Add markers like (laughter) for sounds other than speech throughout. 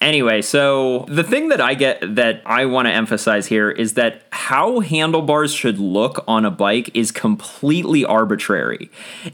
Anyway, so the thing that I get that I want to emphasize here is that how handlebars should look on a bike is completely arbitrary.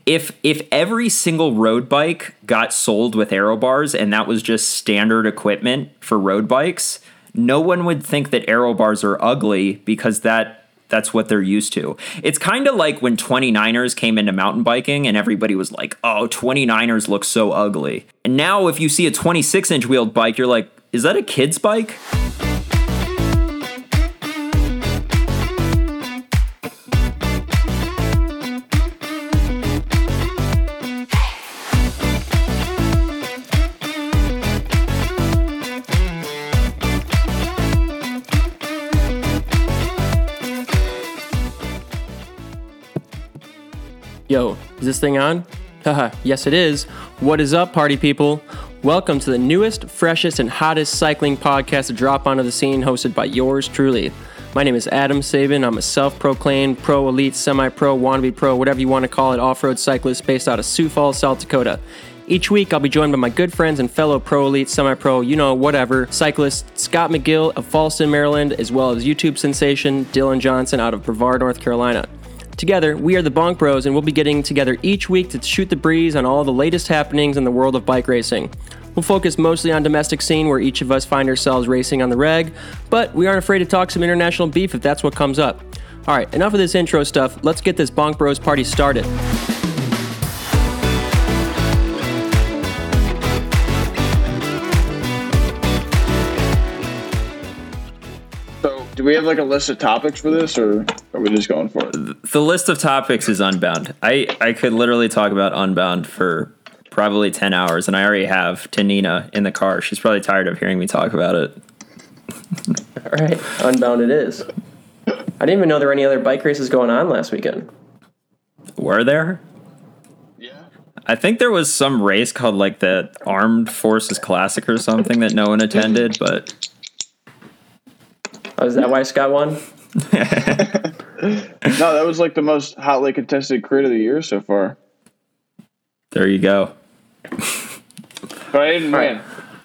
If if every single road bike got sold with aero bars and that was just standard equipment for road bikes, no one would think that aero bars are ugly because that that's what they're used to. It's kind of like when 29ers came into mountain biking and everybody was like, oh, 29ers look so ugly. And now if you see a 26 inch wheeled bike, you're like, is that a kid's bike? Yo, is this thing on? Haha, yes it is. What is up, party people? Welcome to the newest, freshest, and hottest cycling podcast to drop onto the scene, hosted by yours truly. My name is Adam Saban. I'm a self proclaimed pro elite, semi pro, wannabe pro, whatever you want to call it, off road cyclist based out of Sioux Falls, South Dakota. Each week, I'll be joined by my good friends and fellow pro elite, semi pro, you know, whatever, cyclist Scott McGill of Fallston, Maryland, as well as YouTube sensation Dylan Johnson out of Brevard, North Carolina. Together, we are the Bonk Bros, and we'll be getting together each week to shoot the breeze on all the latest happenings in the world of bike racing. We'll focus mostly on domestic scene where each of us find ourselves racing on the reg, but we aren't afraid to talk some international beef if that's what comes up. All right, enough of this intro stuff. Let's get this Bonk Bros party started. Do we have like a list of topics for this, or are we just going for it? The list of topics is Unbound. I, I could literally talk about Unbound for probably 10 hours, and I already have to Nina in the car. She's probably tired of hearing me talk about it. (laughs) All right, Unbound it is. I didn't even know there were any other bike races going on last weekend. Were there? Yeah. I think there was some race called like the Armed Forces Classic or something that no one attended, but Oh, is that why Scott won? (laughs) No, that was like the most hotly contested crit of the year so far. there you go. But I didn't win.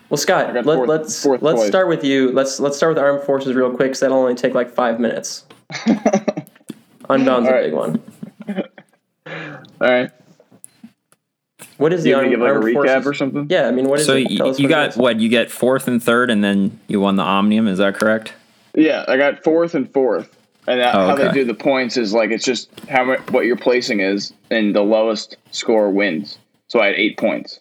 Well, Scott, got let, fourth- let's fourth let's place. start with you. Let's let's start with armed forces real quick, because that'll only take like five minutes. (laughs) Unbound's a big one. (laughs) All right. What is the You want armed, to give like a recap forces? or something? Yeah, I mean, what is So it? you, Tell us you what got is. what? You get fourth and third, and then you won the Omnium. Is that correct? Yeah, I got fourth and fourth. And that, Oh, how they do the points is like it's just how what your placing is, and the lowest score wins. So I had eight points.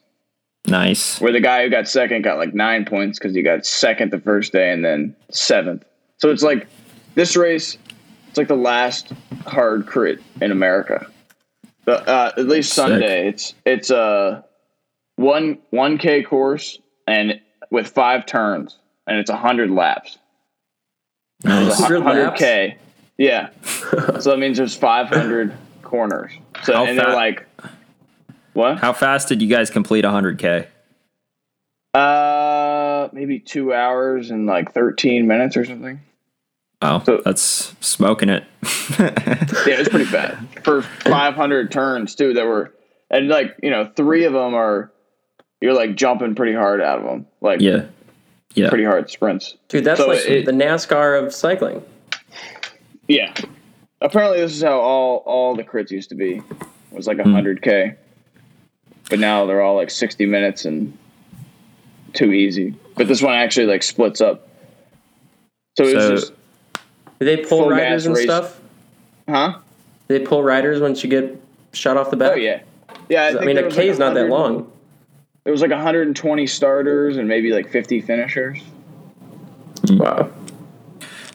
Nice. Where the guy who got second got like nine points because he got second the first day and then seventh. So it's like this race. It's like the last hard crit in America. The, uh, at least Sick. Sunday. It's it's a one one k course and with five turns and it's a hundred laps. Nice. 100 Hundred laps? k. Yeah. (laughs) so that means there's five hundred corners. So How and they're like, what? How fast did you guys complete 100k? Uh, maybe two hours and like thirteen minutes or something. Oh, So- that's smoking it. (laughs) Yeah, it's pretty bad for 500 turns too. That were and like you know three of them are you're like jumping pretty hard out of them, like yeah. Yeah. pretty hard sprints. Dude, that's So like it- the NASCAR of cycling. Yeah. Apparently, this is how all all the crits used to be. It was like Hmm. 100k, but now they're all like 60 minutes and too easy. But this one actually like splits up. So it was So- just Do they pull riders and race. stuff? huh? Do they pull riders once you get shot off the bat? Oh yeah, yeah. I think mean, a K a like, is not that 100 long. There was like 120 starters and maybe like 50 finishers. Wow.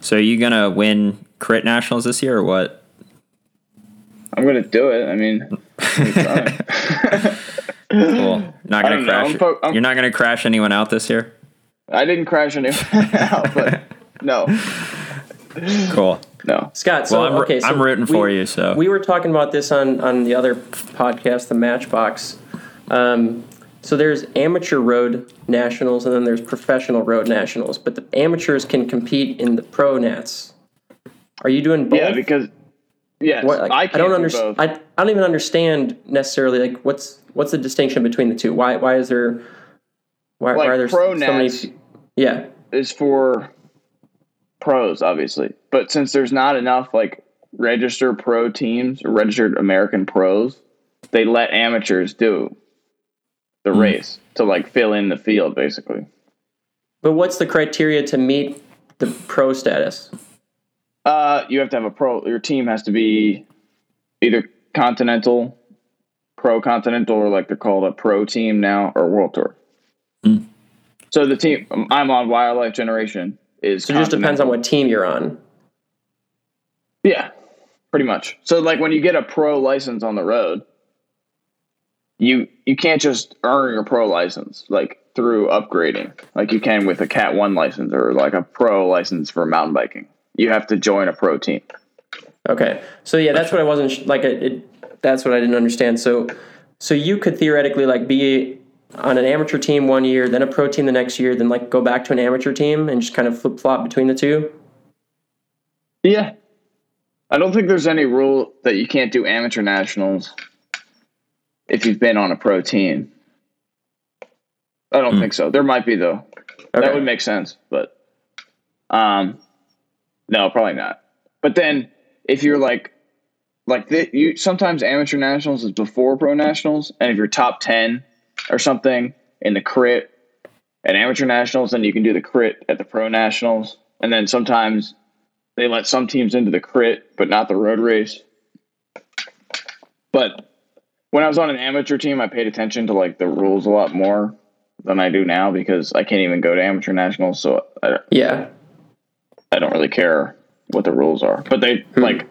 So are you gonna win crit nationals this year or what? I'm gonna do it. I mean, (laughs) Cool. Not gonna crash. I'm fo- I'm- You're not gonna crash anyone out this year. I didn't crash anyone (laughs) out, but (laughs) no, Cool. no. Scott, so Well, I'm, okay, so I'm rooting we- for you. So We were talking about this on on the other podcast, the Matchbox. Um, so there's amateur road nationals and then there's professional road nationals, but the amateurs can compete in the pro nats. Are you doing both? Yeah, because What, like, I I, can't don't do understand. I, I don't even understand necessarily like what's what's the distinction between the two? Why why is there why, why are there pro so many? nats- Yeah. is for pros, obviously. But since there's not enough like registered pro teams or registered American pros, they let amateurs do the race to like fill in the field, basically. But what's the criteria to meet the pro status? Uh, you have to have a pro. Your team has to be either continental, pro continental, or like they're called a pro team now, or world tour. So the team I'm on, Wildlife Generation, is So It just depends on what team you're on. Yeah, pretty much. So like when you get a pro license on the road, you you can't just earn your pro license like through upgrading like you can with a Cat 1 license or like a pro license for mountain biking. You have to join a pro team. Okay. So yeah, that's what I wasn't like. It, it, that's what I didn't understand. So, so you could theoretically like be on an amateur team one year, then a pro team the next year, then like go back to an amateur team and just kind of flip flop between the two. Yeah. I don't think there's any rule that you can't do amateur nationals if you've been on a pro team. I don't think so. There might be though. Okay. That would make sense, but um no, probably not. But then if you're like like the, you sometimes amateur nationals is before pro nationals and if you're top 10 or something in the crit at amateur nationals then you can do the crit at the pro nationals and then sometimes they let some teams into the crit but not the road race. But when I was on an amateur team I paid attention to like the rules a lot more than I do now because I can't even go to amateur nationals so I, Yeah. I don't really care what the rules are. But they hmm. like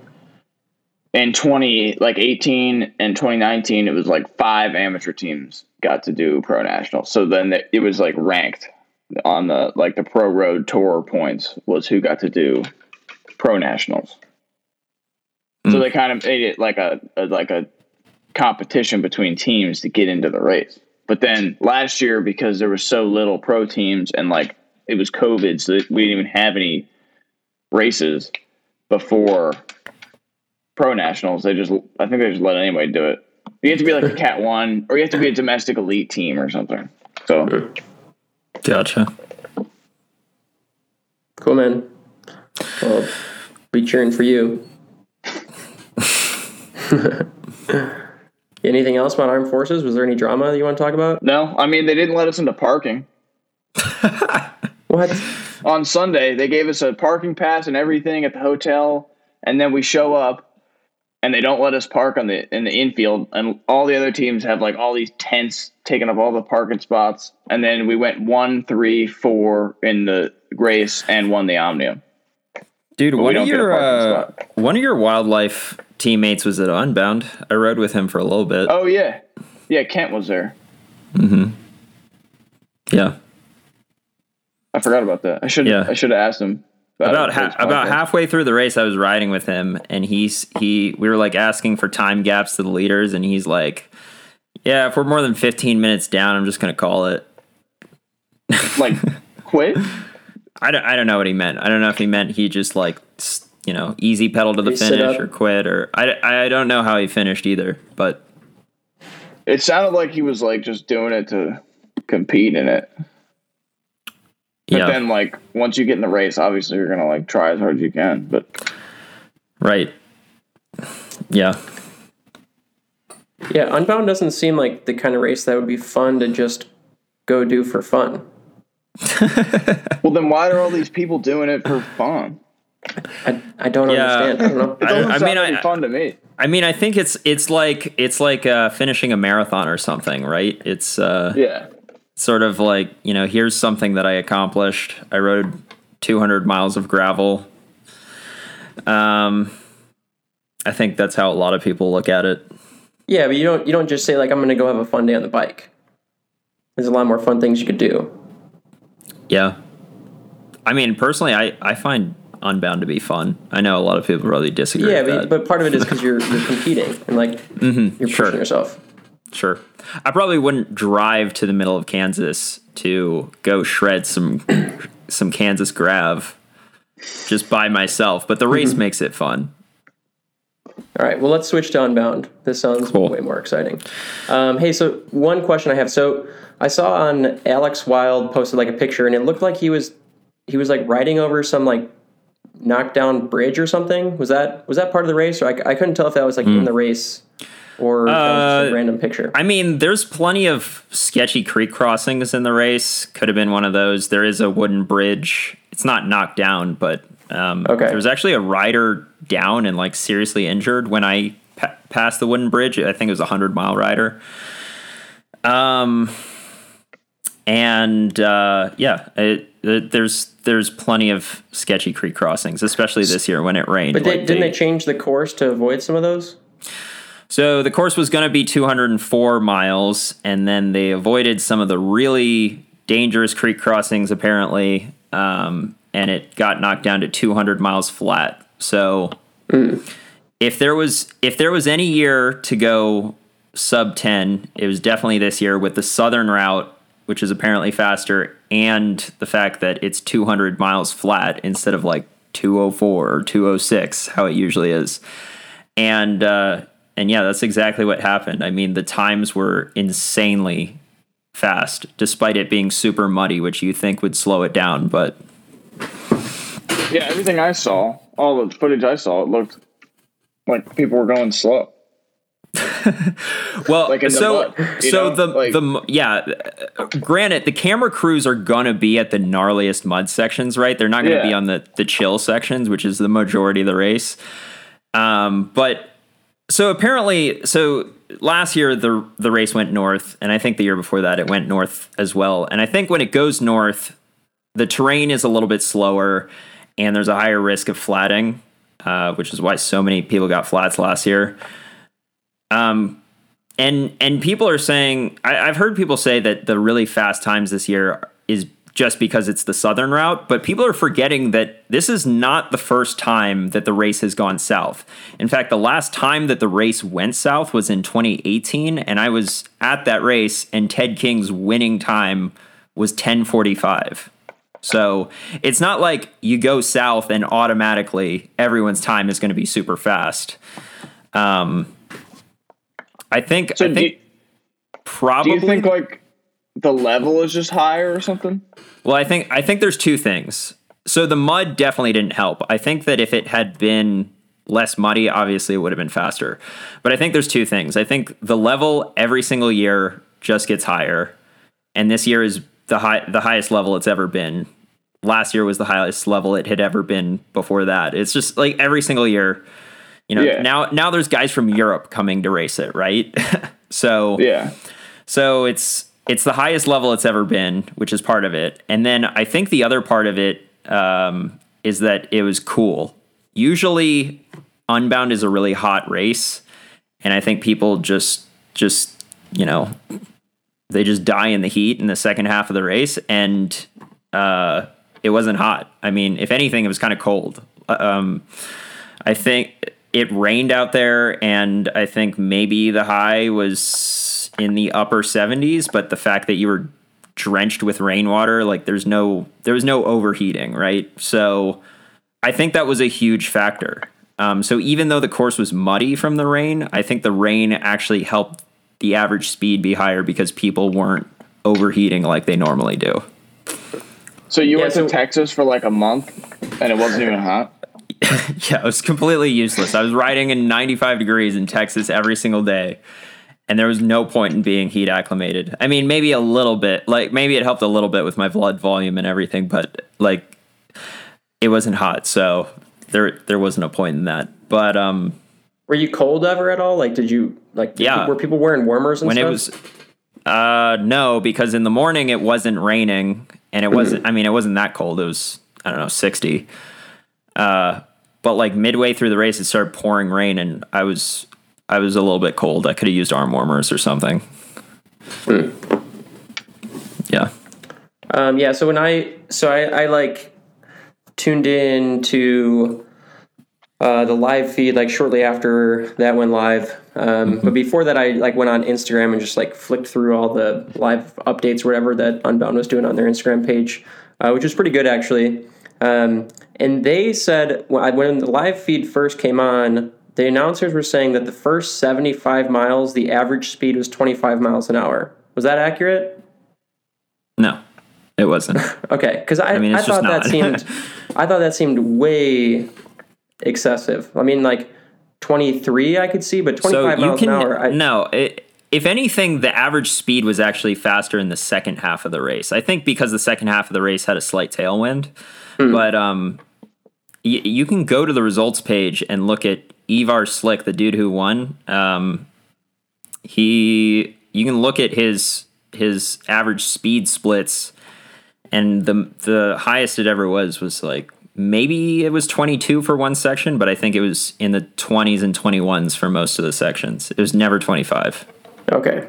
in 20 like 18 and 2019 it was like five amateur teams got to do pro nationals. So then it, it was like ranked on the like the pro road tour points was who got to do pro nationals. So hmm. they kind of made it like a, a like a competition between teams to get into the race. But then last year because there was so little pro teams and like it was COVID so we didn't even have any races before pro nationals. They just, I think they just let anybody do it. You have to be like a Cat One, or you have to be a domestic elite team or something. So Gotcha. Cool, man. Well, be cheering for you. (laughs) (laughs) Anything else about armed forces? Was there any drama that you want to talk about? no, I mean they didn't let us into parking (laughs) What? on Sunday. They gave us a parking pass and everything at the hotel, and then we show up. And they don't let us park on the in the infield, and all the other teams have like all these tents taking up all the parking spots. And then we went one, three, four in the race, and won the Omnium. Dude, we one of your parking uh, one of your wildlife teammates was at Unbound. I rode with him for a little bit. Oh yeah, yeah. Kent was there. Mm-hmm. Yeah, I forgot about that. I should Yeah. I should have asked him about ha- about halfway through the race, I was riding with him, and he's he we were like asking for time gaps to the leaders, and he's like, "Yeah, if we're more than fifteen minutes down, I'm just gonna call it." like quit. (laughs) I don't, I don't know what he meant. I don't know if he meant he just like s- you know easy pedal to the He finish or quit or I, I don't know how he finished either. But It sounded like he was like just doing it to compete in it. But yeah, then like once you get in the race, obviously you're gonna like try as hard as you can. But right. Yeah, Yeah, Unbound doesn't seem like the kind of race that would be fun to just go do for fun. (laughs) well, then why are all these people doing it for fun? I, I don't Yeah. understand. I don't know. It doesn't I sound mean, any I- fun to me. I mean, I think it's it's like it's like uh, finishing a marathon or something, right? It's uh, Yeah, sort of like you know here's something that i accomplished i rode 200 miles of gravel um i think that's how a lot of people look at it Yeah, but you don't you don't just say like I'm gonna go have a fun day on the bike. There's a lot more fun things you could do. yeah i mean personally i i find unbound to be fun i know a lot of people really disagree Yeah, with but, but part of it is because you're you're (laughs) competing and like you're pushing sure. yourself. sure i probably wouldn't drive to the middle of kansas to go shred some (clears throat) some kansas grav just by myself but the race makes it fun All right, well, let's switch to Unbound. This sounds Cool. way more exciting. Um, hey, so one question I have. So I saw on Alex Wild posted like a picture, and it looked like he was he was like riding over some like knockdown bridge or something. Was that was that part of the race? Or I, I couldn't tell if that was like in the race or if that was just a Uh, random picture. I mean, there's plenty of sketchy creek crossings in the race. Could have been one of those. There is a wooden bridge. It's not knocked down, but um, Okay. there was actually a rider down and like seriously injured when I pa- passed the wooden bridge. I think it was a hundred mile rider. Um, and uh, yeah, it, there's there's plenty of sketchy creek crossings, especially this year when it rained. but they, Like, didn't they change the course to avoid some of those? so the course was going to be 204 miles, and then they avoided some of the really dangerous creek crossings, apparently, um, and it got knocked down to 200 miles flat. So if there was if there was any year to go sub 10, it was definitely this year with the southern route, which is apparently faster, and the fact that it's 200 miles flat instead of like 204 or 206, how it usually is. And uh, and yeah, that's exactly what happened. I mean, the times were insanely fast, despite it being super muddy, which you think would slow it down, but Yeah, everything I saw, all the footage I saw, it looked like people were going slow. (laughs) Well, Like so mud, so know? the Like- the yeah. Granted, the camera crews are gonna be at the gnarliest mud sections, right? They're not gonna Yeah. be on the the chill sections, which is the majority of the race. Um, but so apparently, so last year the the race went north, and I think the year before that it went north as well. And I think when it goes north, the terrain is a little bit slower, and there's a higher risk of flatting, uh, which is why so many people got flats last year. Um, and and people are saying I, I've heard people say that the really fast times this year is just because it's the southern route, but people are forgetting that this is not the first time that the race has gone south. In fact, the last time that the race went south was in 2018, and I was at that race, and Ted King's winning time was 10:45. So it's not like you go south and automatically everyone's time is going to be super fast. Um, I think So I do, think do probably you think like the level is just higher or something? Well, I think I think there's two things. So the mud definitely didn't help. I think that if it had been less muddy, obviously it would have been faster. But I think there's two things. I think the level every single year just gets higher, and this year is the high the highest level it's ever been. Last year was the highest level it had ever been before that. It's just like every single year. You know, Yeah. now now there's guys from Europe coming to race it, right? (laughs) so Yeah. so it's it's the highest level it's ever been, which is part of it. And then I think the other part of it um, is that it was cool. Usually, Unbound is a really hot race, and I think people just just you know they just die in the heat in the second half of the race, and uh, it wasn't hot. I mean, if anything, it was kind of cold. Um, I think it rained out there, and I think maybe the high was in the upper 70s. But the fact that you were drenched with rainwater, like there's no there was no overheating, right? So I think that was a huge factor. Um, so even though the course was muddy from the rain, I think the rain actually helped the average speed be higher because people weren't overheating like they normally do. So you Yeah, went so- to Texas for like a month and it wasn't even hot? (coughs) Yeah, it was completely useless. I was riding in 95 degrees in Texas every single day, and there was no point in being heat acclimated. I mean, maybe a little bit, like maybe it helped a little bit with my blood volume and everything, but like it wasn't hot, so there there wasn't a point in that. But um, Were you cold ever at all? Like, did you like? did Yeah. people- were people wearing warmers and when stuff? it was uh no because in the morning it wasn't raining and it wasn't i mean it wasn't that cold it was i don't know 60 uh but like midway through the race it started pouring rain and i was i was a little bit cold i could have used arm warmers or something yeah Um, yeah. So when I so I, I like tuned in to uh, the live feed like shortly after that went live. Um, But before that, I like went on Instagram and just like flicked through all the live updates, whatever that Unbound was doing on their Instagram page, uh, which was pretty good actually. Um, and they said when, the live feed first came on, the announcers were saying that the first 75 miles, the average speed was 25 miles an hour. Was that accurate? No, it wasn't. (laughs) Okay, because I, I, mean, I thought that seemed, (laughs) I thought that seemed way excessive. I mean, like 23 I could see, but 25 miles an hour. I, no. It, if anything, the average speed was actually faster in the second half of the race. I think because the second half of the race had a slight tailwind, Hmm. but um, y- you can go to the results page and look at Ivar Slik, the dude who won. Um, he, you can look at his his average speed splits, and the the highest it ever was was like maybe it was 22 for one section, but I think it was in the 20s and 21s for most of the sections. It was never 25. Okay.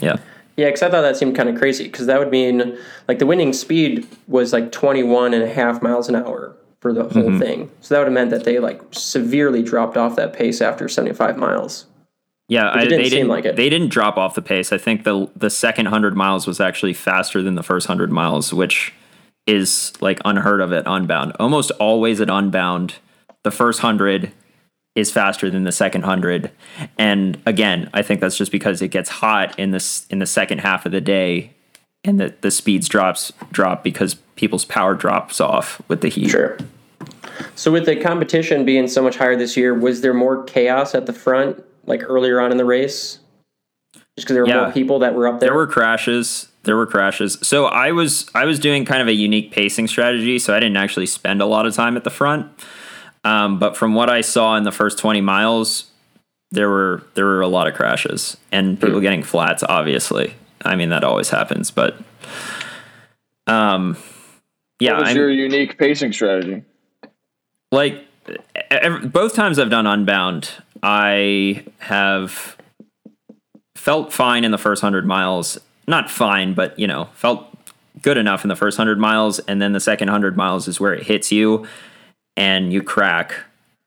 Yeah. Yeah, because I thought that seemed kind of crazy because that would mean like the winning speed was like 21 and a half miles an hour for the whole Mm-hmm. thing. So that would have meant that they like severely dropped off that pace after 75 miles. Yeah, I, didn't they seem didn't. like it. They didn't drop off the pace. I think the the second hundred miles was actually faster than the first hundred miles, which is like unheard of at Unbound. Almost always at Unbound, the first hundred is faster than the second hundred. And again, I think that's just because it gets hot in this in the second half of the day, and the the speeds drops drop because people's power drops off with the heat. Sure. So with the competition being so much higher this year, was there more chaos at the front like earlier on in the race? Just because there were Yeah. more people that were up there. There were crashes. There were crashes. So I was I was doing kind of a unique pacing strategy. So I didn't actually spend a lot of time at the front. Um, but from what I saw in the first twenty miles, there were there were a lot of crashes and people getting flats. Obviously, I mean that always happens. But um, yeah, What was your unique pacing strategy? like ev- both times I've done Unbound, I have felt fine in the first hundred miles. Not fine, but you know, felt good enough in the first hundred miles, and then the second hundred miles is where it hits you, and you crack,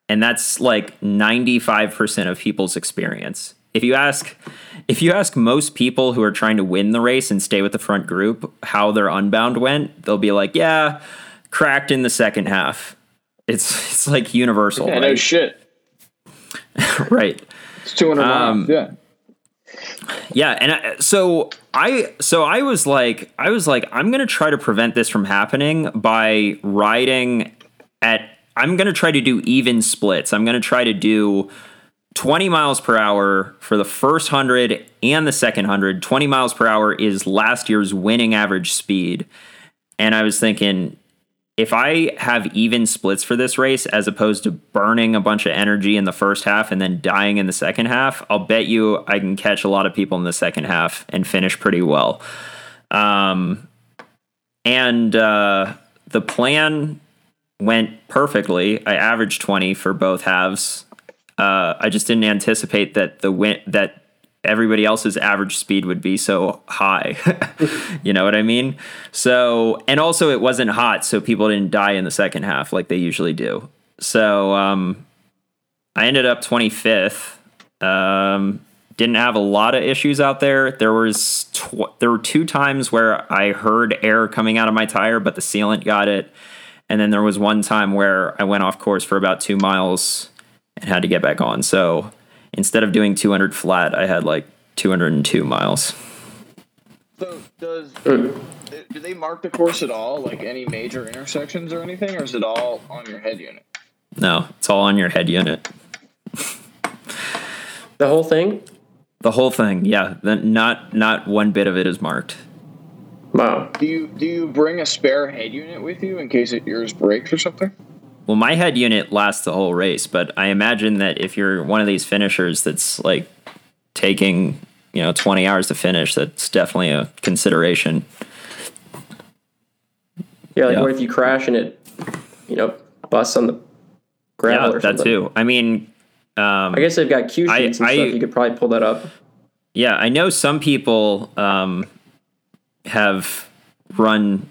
and that's like ninety five percent of people's experience. If you ask, if you ask most people who are trying to win the race and stay with the front group how their Unbound went, they'll be like, "Yeah, cracked in the second half." It's it's like universal, Yeah, no right? shit. (laughs) right. It's 200 Um, miles. Yeah. Yeah, and I, so I so I was like I was like I'm going to try to prevent this from happening by riding at I'm going to try to do even splits. I'm going to try to do 20 miles per hour for the first 100 and the second 100. 20 miles per hour is last year's winning average speed. And I was thinking if I have even splits for this race as opposed to burning a bunch of energy in the first half and then dying in the second half, I'll bet you I can catch a lot of people in the second half and finish pretty well. Um, and uh, the plan went perfectly. I averaged 20 for both halves. Uh, I just didn't anticipate that the win that everybody else's average speed would be so high. (laughs) you know what I mean? So, and also it wasn't hot, so people didn't die in the second half like they usually do. So, um, I ended up 25th. Um, didn't have a lot of issues out there. There was tw- there were two times where I heard air coming out of my tire, but the sealant got it. And then there was one time where I went off course for about two miles and had to get back on. So instead of doing 200 flat, I had like 202 miles. So does uh. do they mark the course at all, like any major intersections or anything, or is it all on your head unit? No, it's all on your head unit. the whole thing? The whole thing, yeah. The, not not one bit of it is marked. Wow. Do you do you bring a spare head unit with you in case it, yours breaks or something? Well, my head unit lasts the whole race, but I imagine that if you're one of these finishers that's like taking, you know, 20 hours to finish, that's definitely a consideration. Yeah, like Yeah. what if you crash and it, you know, busts on the gravel Yeah, or that something? too. I mean, um, I guess they've got Q I- sheets and I- stuff. You could probably pull that up. Yeah, I know some people um, have run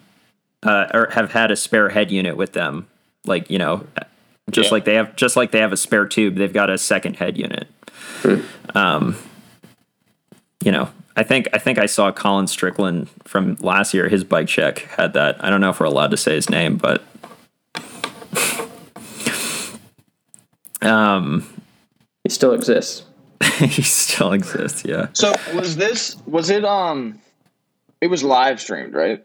uh, or have had a spare head unit with them, like you know, just Yeah. like they have, just like they have a spare tube, they've got a second head unit. Um, you know, I think I think I saw Colin Strickland from last year. His bike check had that. I don't know if we're allowed to say his name, but um, He still exists. (laughs) he still exists. Yeah. So was this was it um it was live streamed, right?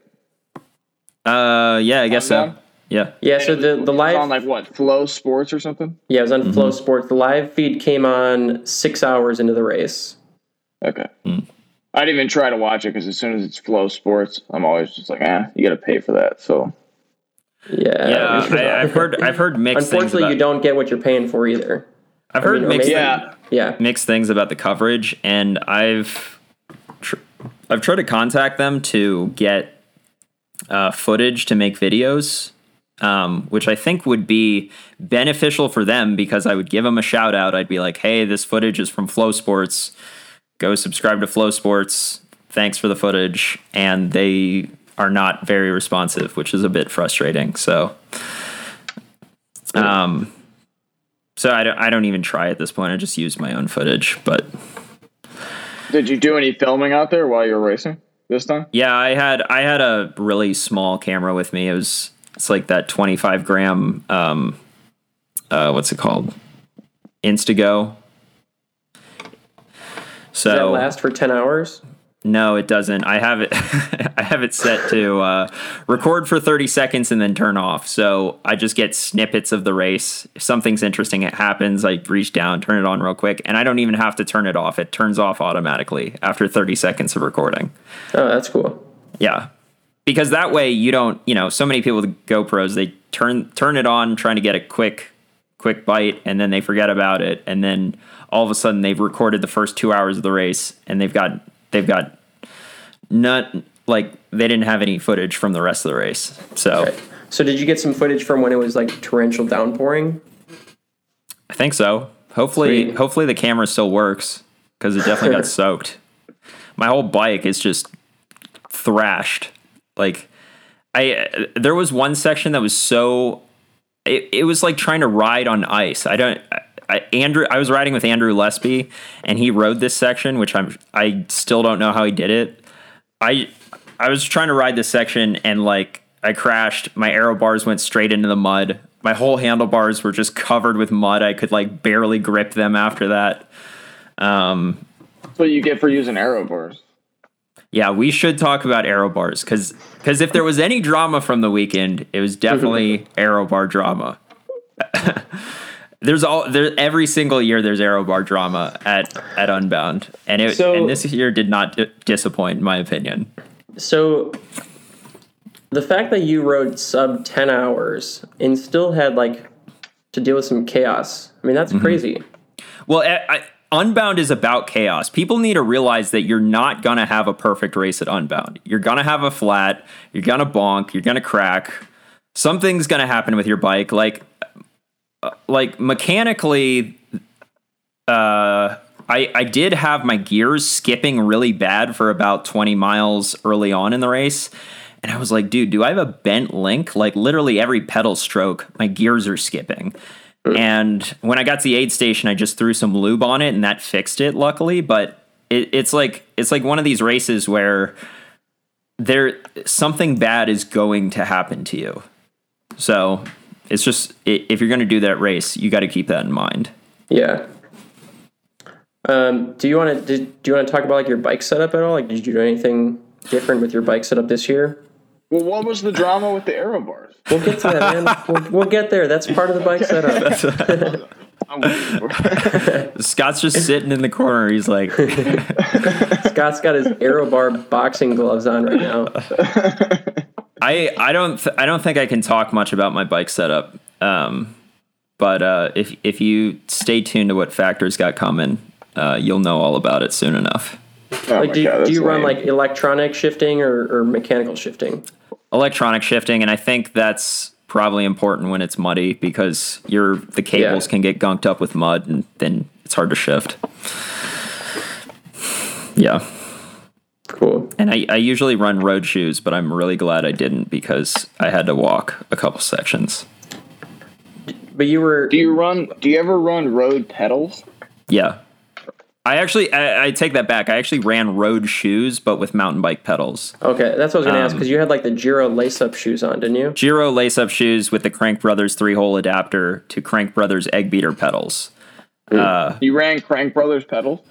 Uh, yeah, I guess so. Unbound? Yeah. Yeah, so the the live on like what, FloSports or something? yeah, it was on Mm-hmm. Flow Sports. The live feed came on six hours into the race. Okay. Hmm. I didn't even try to watch it because as soon as it's FloSports, I'm always just like, ah, you got to pay for that. So Yeah, Yeah, I, I've heard I've heard mixed things. Unfortunately, About, you don't get what you're paying for either. I've I heard mean, mixed maybe- yeah, Yeah, mixed things about the coverage, and I've tr- I've tried to contact them to get uh, footage to make videos, um, which I think would be beneficial for them because I would give them a shout out. I'd be like, "Hey, this footage is from FloSports. Go subscribe to FloSports. Thanks for the footage." And they are not very responsive, which is a bit frustrating. So, um, so I don't I don't even try at this point. I just use my own footage, but. Did you do any filming out there while you were racing this time? Yeah, I had I had a really small camera with me. It was it's like that 25 gram um uh what's it called? Instago. does that So last for ten hours? No, it doesn't. I have it (laughs) I have it set to uh record for 30 seconds and then turn off. So I just get snippets of the race. If something's interesting it happens, I reach down, turn it on real quick, and I don't even have to turn it off. It turns off automatically after 30 seconds of recording. Oh, that's cool. Yeah. Because that way you don't, you know, so many people with GoPros, they turn turn it on trying to get a quick quick bite and then they forget about it and then all of a sudden they've recorded the first 2 hours of the race and they've got they've got not like they didn't have any footage from the rest of the race. So. So did you get some footage from when it was like torrential downpouring? I think so. Hopefully Sweet. hopefully the camera still works cuz it definitely got (laughs) soaked. My whole bike is just thrashed. Like I there was one section that was so it, it was like trying to ride on ice. I don't I, Andrew I was riding with Andrew Lesby and he rode this section which I'm I still don't know how he did it. I I was trying to ride this section and like I crashed. My aero bars went straight into the mud. My whole handlebars were just covered with mud. I could like barely grip them after that. Um, That's what you get for using aero bars. yeah, we should talk about aero bars because because if there was any drama from the weekend, it was (laughs) definitely aero bar drama. (laughs) there's all there every single year there's aero bar drama at at Unbound, and it So- and this year did not di- disappoint in my opinion. So the fact that you rode sub 10 hours and still had like to deal with some chaos. I mean, that's mm-hmm. crazy. Well, I, I, Unbound is about chaos. People need to realize that you're not gonna have a perfect race at Unbound. You're gonna have a flat. You're gonna bonk. You're gonna crack. Something's gonna happen with your bike. Like, like mechanically, uh, I I did have my gears skipping really bad for about 20 miles early on in the race. And I was like, dude, do I have a bent link? Like literally every pedal stroke, my gears are skipping. And when I got to the aid station, I just threw some lube on it and that fixed it, luckily. But it, it's like it's like one of these races where there something bad is going to happen to you. So it's just if you're going to do that race, you got to keep that in mind. Yeah. Um, do you want to do you want to talk about like your bike setup at all? Like, did you do anything different with your bike setup this year? Well, what was the drama with the aero bars? We'll get to that, man. (laughs) We'll, we'll get there. That's part of the bike setup. (laughs) I'm (laughs) Scott's just sitting in the corner. He's like, Scott's got his Aero Bar boxing gloves on right now. I I don't th- I don't think I can talk much about my bike setup. Um, but uh, if if you stay tuned to what Factor's got coming, uh, you'll know all about it soon enough. Oh Like, do, God, do that's you run like electronic shifting or, or mechanical shifting? Electronic shifting, and I think that's probably important when it's muddy because your the cables Yeah. can get gunked up with mud, and then it's hard to shift. Yeah. Cool. And I, I usually run road shoes, but I'm really glad I didn't because I had to walk a couple sections. But you were Do you run? Do you ever run road pedals? Yeah. I actually, I, I take that back. I actually ran road shoes, but with mountain bike pedals. okay. That's what I was gonna Um, ask because you had like the Giro lace-up shoes on, didn't you? Giro lace up shoes with the Crank Brothers three hole adapter to Crank Brothers egg beater pedals. Uh, You ran Crank Brothers pedals.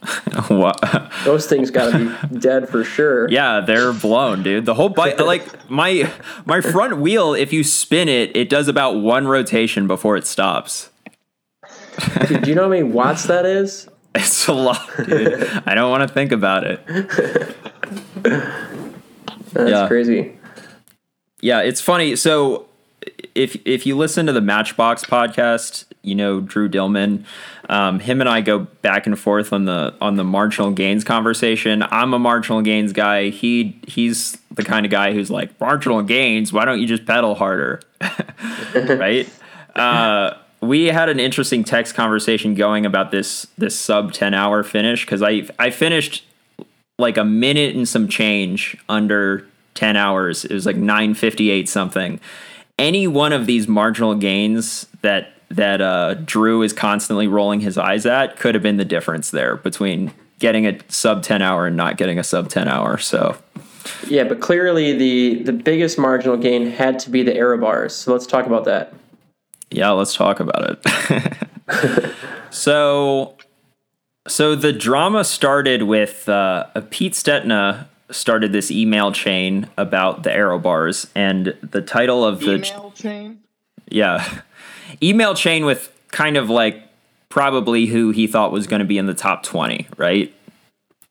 (laughs) what? (laughs) Those things got to be dead for sure. (laughs) Yeah, they're blown, dude. The whole bike, like my my front wheel, if you spin it, it does about one rotation before it stops. Dude, do you know how many watts that is? It's a lot, dude. I don't want to think about it. That's Yeah. crazy. Yeah, it's funny. So if if you listen to the Matchbox podcast, you know Drew Dillman. Um, him and I go back and forth on the on the marginal gains conversation. I'm a marginal gains guy. He he's the kind of guy who's like marginal gains. Why don't you just pedal harder, (laughs) right? Uh, we had an interesting text conversation going about this this sub ten hour finish because I I finished like a minute and some change under 10 hours. It was like 958 something. Any one of these marginal gains that that uh, Drew is constantly rolling his eyes at could have been the difference there between getting a sub 10 hour and not getting a sub 10 hour. So, Yeah, but clearly the the biggest marginal gain had to be the aero bars. So let's talk about that. yeah, let's talk about it. (laughs) so, so the drama started with uh, Pete Stetina started this email chain about the aero bars, and the title of the Email chain. Yeah. Email chain with kind of like probably who he thought was going to be in the top 20, right?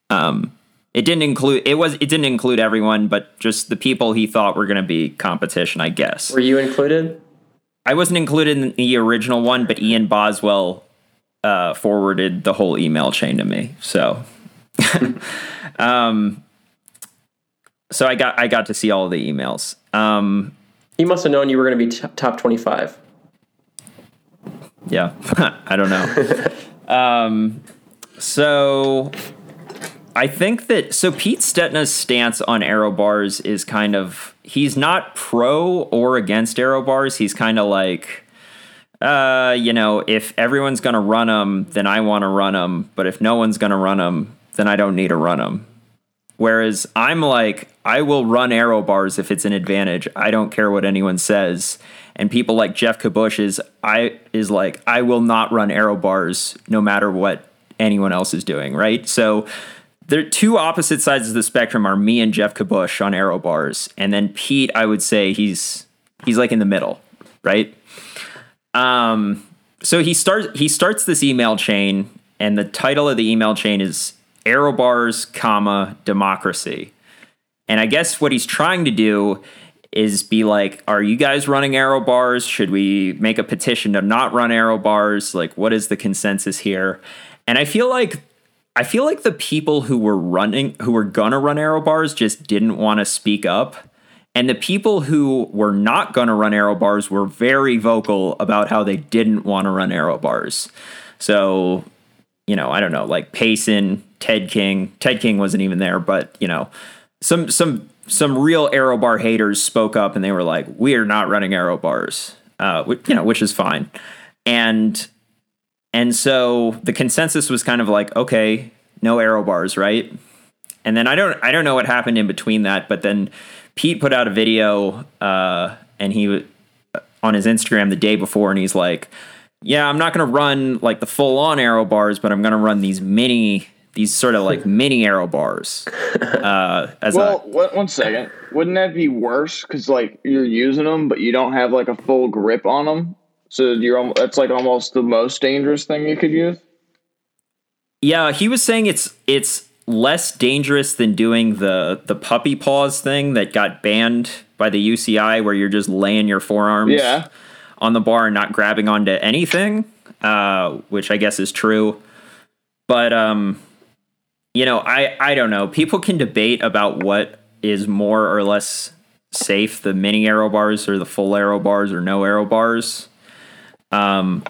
Um it didn't include it was it didn't include everyone, but just the people he thought were going to be competition, I guess. Were you included? I wasn't included in the original one, but Ian Boswell uh, forwarded the whole email chain to me. So (laughs) um so I got I got to see all the emails. Um He must have known you were going to be t- top 25. Yeah, (laughs) I don't know. (laughs) um, so I think that so Pete Stetina's stance on aero bars is kind of he's not pro or against aero bars. He's kind of like, uh, you know, if everyone's gonna run them, then I want to run them. But if no one's gonna run them, then I don't need to run them. Whereas I'm like, I will run aero bars if it's an advantage. I don't care what anyone says. And people like Geoff Kabush is I is like, I will not run aero bars no matter what anyone else is doing, right? So the two opposite sides of the spectrum are me and Geoff Kabush on aero bars. And then Pete, I would say he's he's like in the middle, right? Um so he starts he starts this email chain and the title of the email chain is aero bars comma democracy and i guess what he's trying to do is be like are you guys running aero bars should we make a petition to not run aero bars like what is the consensus here and i feel like i feel like the people who were running who were gonna run aero bars just didn't want to speak up and the people who were not to run aero bars were very vocal about how they didn't want to run aero bars. So, you know, I don't know, like Payson, Ted King. Ted King wasn't even there, but you know, some some some real aero bar haters spoke up and they were like, "We're not running aero bars," uh, which, you know, which is fine. And and so the consensus was kind of like, okay, no aero bars, right? And then I don't I don't know what happened in between that, but then Pete put out a video uh, and he w- on his Instagram the day before, and he's like, "Yeah, I'm not going to run like the full on aero bars, but I'm going to run these mini, these sort of like (laughs) mini aero bars." Uh, as Well, a, one, one second. Wouldn't that be worse? Because like you're using them, but you don't have like a full grip on them. So you're al- that's like almost the most dangerous thing you could use. yeah, he was saying it's it's less dangerous than doing the the puppy paws thing that got banned by the UCI, where you're just laying your forearms Yeah. on the bar and not grabbing onto anything, uh, which I guess is true. But um, you know, I I don't know. People can debate about what is more or less safe, the mini aero bars or the full aero bars or no aero bars. Um,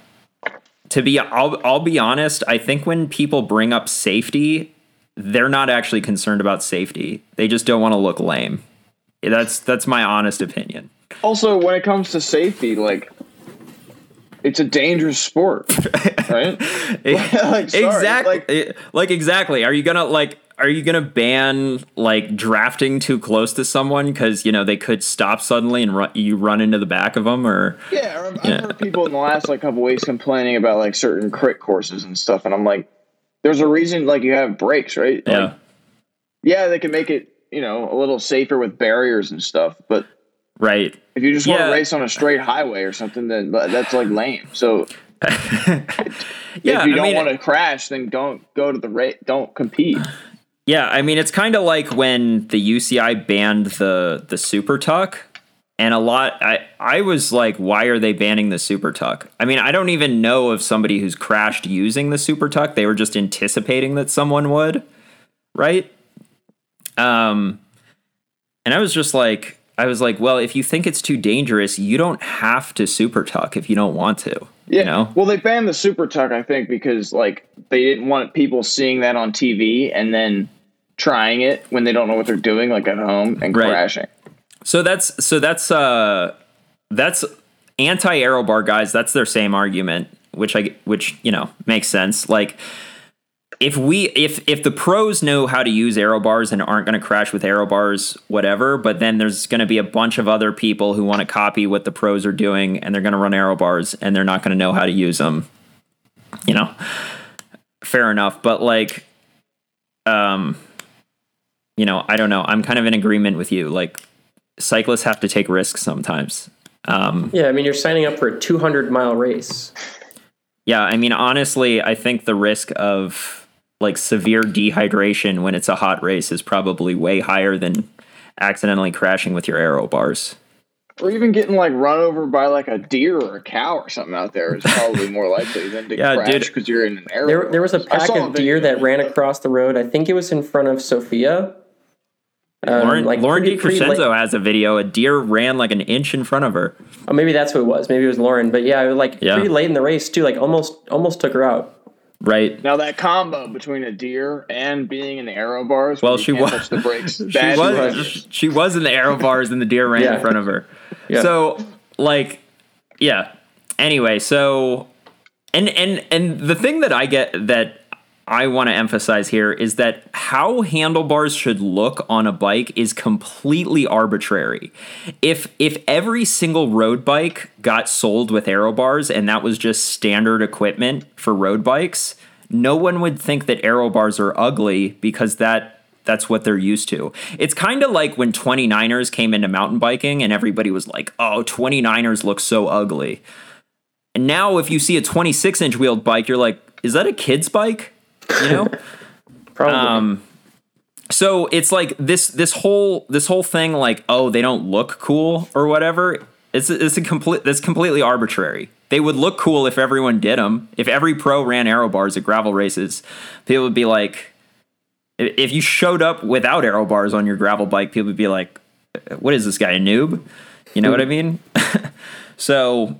to be, I'll I'll be honest. I think when people bring up safety, they're not actually concerned about safety. They just don't want to look lame. That's that's my honest opinion. Also, when it comes to safety, like it's a dangerous sport, (laughs) right? (laughs) like, sorry, exactly. Like, like exactly. Are you gonna like? Are you gonna ban like drafting too close to someone because you know they could stop suddenly and run, you run into the back of them or? Yeah, I've, yeah. heard people in the last like couple weeks complaining about like certain crit courses and stuff, and I'm like, there's a reason like you have brakes, right? Yeah. Like, yeah, they can make it you know a little safer with barriers and stuff, but right. If you just want to race on a straight highway or something, then that's like lame. So. (laughs) yeah, if you don't mean, want to crash, then don't go to the rate. Don't compete. Yeah, I mean it's kind of like when the UCI banned the the super tuck and a lot I I was like why are they banning the super tuck? I mean, I don't even know of somebody who's crashed using the super tuck. They were just anticipating that someone would, right? Um and I was just like I was like, well, if you think it's too dangerous, you don't have to super tuck if you don't want to. Yeah. You know? Well, they banned the super tuck, I think, because like they didn't want people seeing that on TV and then trying it when they don't know what they're doing, like at home and right. crashing. So that's so that's uh that's anti aero bar guys. That's their same argument, which I which you know makes sense. Like if we if if the pros know how to use aero bars and aren't going to crash with aero bars whatever but then there's going to be a bunch of other people who want to copy what the pros are doing and they're going to run aero bars and they're not going to know how to use them you know fair enough but like um you know, I don't know. I'm kind of in agreement with you. Like cyclists have to take risks sometimes. Um, yeah, I mean, you're signing up for a 200 mile race. Yeah, I mean, honestly, I think the risk of like severe dehydration when it's a hot race is probably way higher than accidentally crashing with your aero bars. Or even getting like run over by like a deer or a cow or something out there is probably (laughs) more likely than to yeah, crash because you're in an aero. There, there was a pack of deer that ran across the road. I think it was in front of Sofia um, Lauren, like Lauren pretty, DiCrescenzo has a video. A deer ran like an inch in front of her. Oh, maybe that's who it was. Maybe it was Lauren. But yeah, was, like yeah. pretty late in the race too. Like almost almost took her out. Right now, that combo between a deer and being in the aero bars. Well, she was the brakes. she was. (laughs) She was in the aero bars, and the deer ran yeah. in front of her. (laughs) Yeah. So, like, yeah. Anyway, so and and and the thing that I get that I want to emphasize here is that how handlebars should look on a bike is completely arbitrary. If if every single road bike got sold with aero bars and that was just standard equipment for road bikes, no one would think that aero bars are ugly because that that's what they're used to. It's kind of like when 29ers came into mountain biking and everybody was like, "Oh, 29ers look so ugly." And now if you see a 26 inch wheeled bike, you're like, "Is that a kid's bike?" You know, (laughs) probably. Um, so it's like this this whole this whole thing like oh they don't look cool or whatever it's it's a complete that's completely arbitrary. They would look cool if everyone did them if every pro ran aero bars at gravel races people would be like if you showed up without aero bars on your gravel bike people would be like what is this guy a noob? You know what i mean? (laughs) So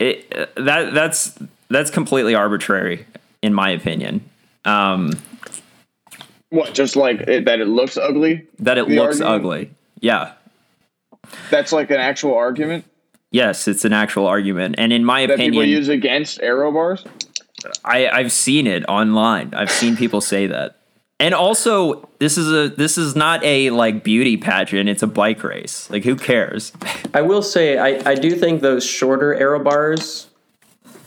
it that that's that's completely arbitrary in my opinion um, what? Just like it, that it looks ugly. That it looks argument? ugly. Yeah. That's like an actual argument. Yes, it's an actual argument, and in my that opinion, people use against aero bars. I, I've seen it online. I've seen people say that. And also, this is a this is not a like beauty pageant. It's a bike race. Like, who cares? I will say, I I do think those shorter aero bars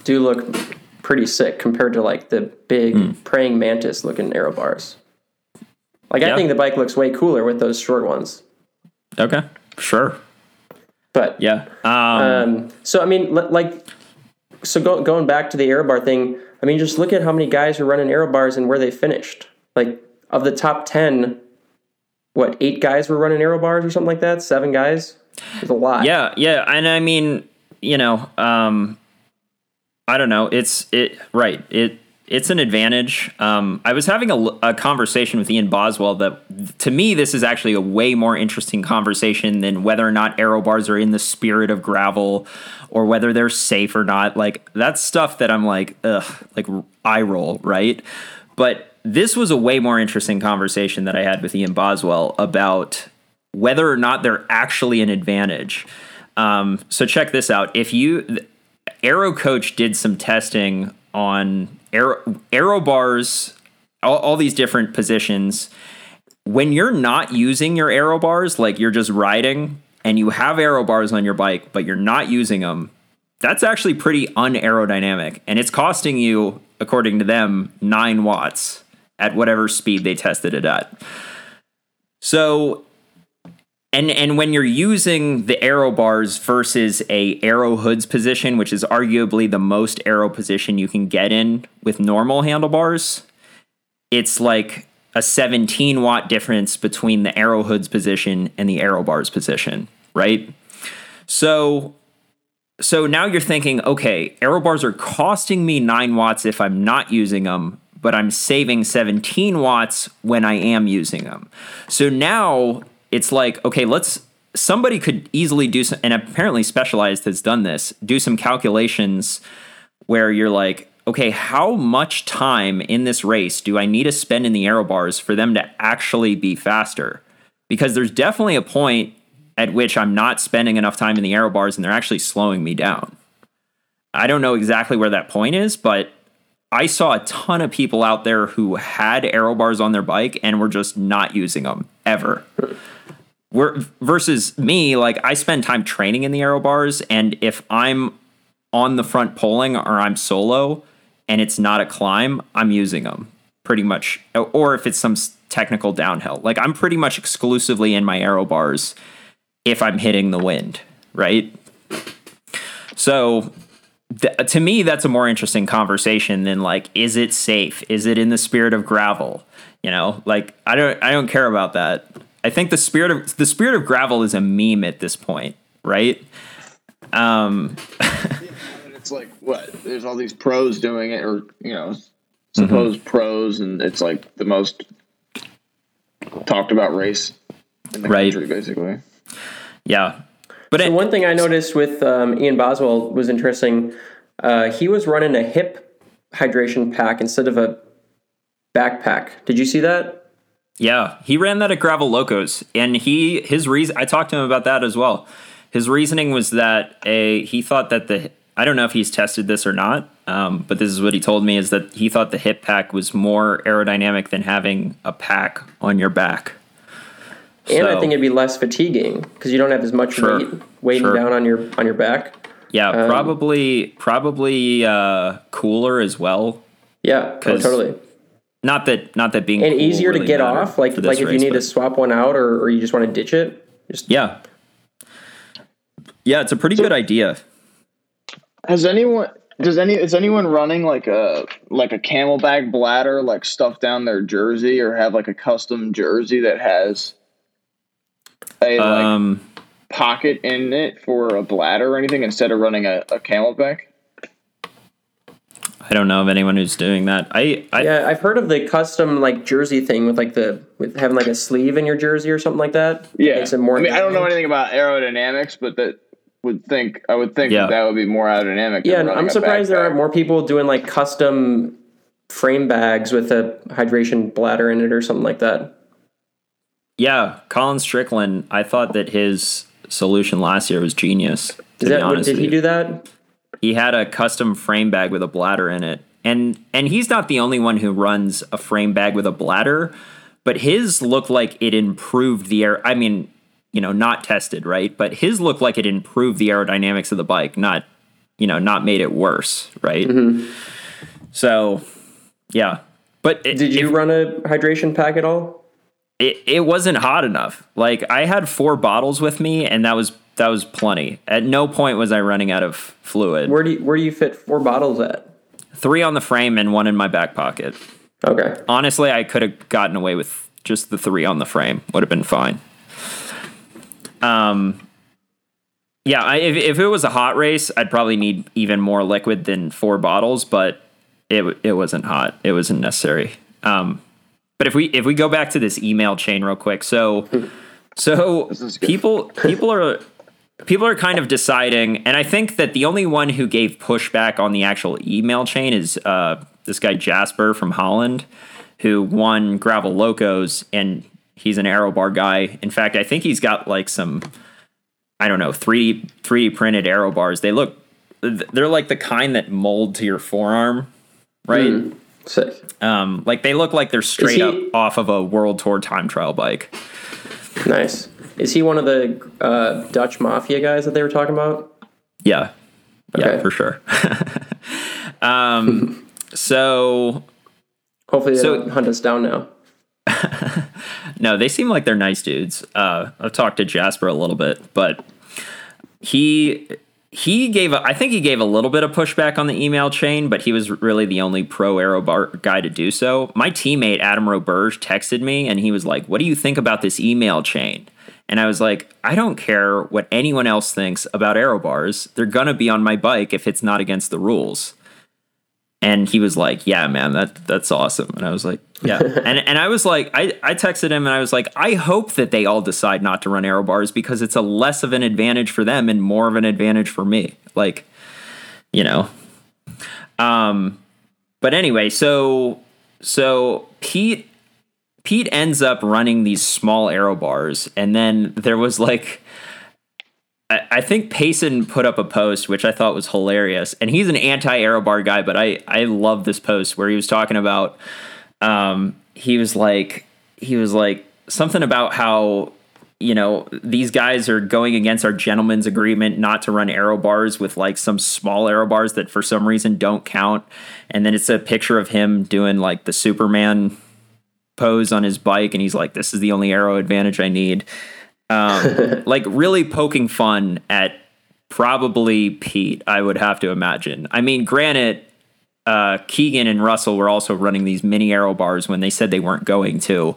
do look pretty sick compared to like the big mm. praying mantis looking aero bars. Like yeah. I think the bike looks way cooler with those short ones. Okay, sure. But yeah. Um, um, so I mean, like, so go, going back to the aero bar thing. I mean, just look at how many guys are running aero bars and where they finished. Like of the top ten, what eight guys were running aero bars or something like that? Seven guys. It's a lot. Yeah, yeah, and I mean, you know, um, I don't know. It's it right. It it's an advantage. Um, I was having a, a, conversation with Ian Boswell that to me this is actually a way more interesting conversation than whether or not aero bars are in the spirit of gravel or whether they're safe or not. Like that's stuff that I'm like, ugh, like eye roll, right? But this was a way more interesting conversation that I had with Ian Boswell about whether or not they're actually an advantage. Um, so check this out. If you Aero Coach did some testing on aero, aero bars, all, all these different positions. When you're not using your aero bars, like you're just riding and you have aero bars on your bike, but you're not using them, that's actually pretty unaerodynamic. And it's costing you, according to them, nine watts at whatever speed they tested it at. So and and when you're using the aero bars versus a aero hoods position, which is arguably the most aero position you can get in with normal handlebars, it's like a 17 watt difference between the aero hoods position and the aero bars position, right? So so now you're thinking, okay, aero bars are costing me 9 watts if I'm not using them, but I'm saving 17 watts when I am using them. So now it's like, okay, let's somebody could easily do some and apparently specialized has done this, do some calculations where you're like, okay, how much time in this race do I need to spend in the aero bars for them to actually be faster? Because there's definitely a point at which I'm not spending enough time in the aero bars and they're actually slowing me down. I don't know exactly where that point is, but I saw a ton of people out there who had aero bars on their bike and were just not using them ever. We're, versus me, like I spend time training in the aero bars, and if I'm on the front pulling or I'm solo and it's not a climb, I'm using them pretty much. Or if it's some technical downhill, like I'm pretty much exclusively in my aero bars if I'm hitting the wind, right? So th- to me, that's a more interesting conversation than like, is it safe? Is it in the spirit of gravel? You know, like I don't, I don't care about that. I think the spirit of the spirit of gravel is a meme at this point, right? Um, it's like what? There's all these pros doing it, or you know, supposed mm-hmm. pros, and it's like the most talked about race in the right. country, basically. Yeah, but so it, one thing I noticed with um, Ian Boswell was interesting. Uh, he was running a hip hydration pack instead of a backpack. Did you see that? Yeah, he ran that at Gravel Locos, and he his reason. I talked to him about that as well. His reasoning was that a he thought that the I don't know if he's tested this or not, um, but this is what he told me is that he thought the hip pack was more aerodynamic than having a pack on your back. And so, I think it'd be less fatiguing because you don't have as much sure, weight weighing sure. down on your on your back. Yeah, um, probably probably uh, cooler as well. Yeah, oh, totally. Not that not that being and cool easier really to get off. Like like if race, you need to swap one out or, or you just want to ditch it. Just yeah, yeah, it's a pretty so, good idea. Has anyone does any is anyone running like a like a CamelBak bladder like stuffed down their jersey or have like a custom jersey that has a like um, pocket in it for a bladder or anything instead of running a, a CamelBak? I don't know of anyone who's doing that. I, I yeah, I've heard of the custom like jersey thing with like the with having like a sleeve in your jersey or something like that. Yeah, makes it more. I mean, I don't know anything about aerodynamics, but that would think I would think yeah. that, that would be more aerodynamic. Yeah, I'm surprised there aren't more people doing like custom frame bags with a hydration bladder in it or something like that. Yeah, Colin Strickland. I thought that his solution last year was genius. Is that, did he do that? He had a custom frame bag with a bladder in it, and and he's not the only one who runs a frame bag with a bladder, but his looked like it improved the air. I mean, you know, not tested, right? But his looked like it improved the aerodynamics of the bike, not you know, not made it worse, right? Mm-hmm. So, yeah. But it, did you if, run a hydration pack at all? it, it wasn't hot enough. Like I had four bottles with me, and that was that was plenty. At no point was I running out of fluid. Where do you, where do you fit four bottles at? Three on the frame and one in my back pocket. Okay. Honestly, I could have gotten away with just the three on the frame. Would have been fine. Um. Yeah, I, if if it was a hot race, I'd probably need even more liquid than four bottles, but it it wasn't hot. It wasn't necessary. Um, but if we if we go back to this email chain real quick, so so people people are people are kind of deciding, and I think that the only one who gave pushback on the actual email chain is uh, this guy Jasper from Holland, who won Gravel Locos, and he's an aero bar guy. In fact, I think he's got like some I don't know three three printed aero bars. They look they're like the kind that mold to your forearm, right? Sick. Um, like they look like they're straight he- up off of a world tour time trial bike. Nice. Is he one of the uh, Dutch mafia guys that they were talking about? Yeah. Yeah, for sure. (laughs) um, (laughs) so Hopefully they So- don't hunt us down now. (laughs) no, they seem like they're nice dudes. Uh, I've talked to Jasper a little bit, but he he gave a, I think he gave a little bit of pushback on the email chain, but he was really the only pro aero bar guy to do so. My teammate Adam Roberge texted me and he was like, "What do you think about this email chain?" And I was like, "I don't care what anyone else thinks about aero bars. They're gonna be on my bike if it's not against the rules." And he was like, "Yeah, man, that that's awesome." And I was like, "Yeah." (laughs) and and I was like, I I texted him and I was like, "I hope that they all decide not to run aero bars because it's a less of an advantage for them and more of an advantage for me." Like, you know. Um but anyway, so so Pete Pete ends up running these small aero bars and then there was like I think Payson put up a post which I thought was hilarious, and he's an anti aero bar guy, but I I love this post where he was talking about, um, he was like he was like something about how you know these guys are going against our gentleman's agreement not to run aero bars with like some small aero bars that for some reason don't count, and then it's a picture of him doing like the Superman pose on his bike, and he's like, "This is the only aero advantage I need." um, (laughs) like really poking fun at probably Pete, I would have to imagine. I mean, granted, uh, Keegan and Russell were also running these mini aero bars when they said they weren't going to.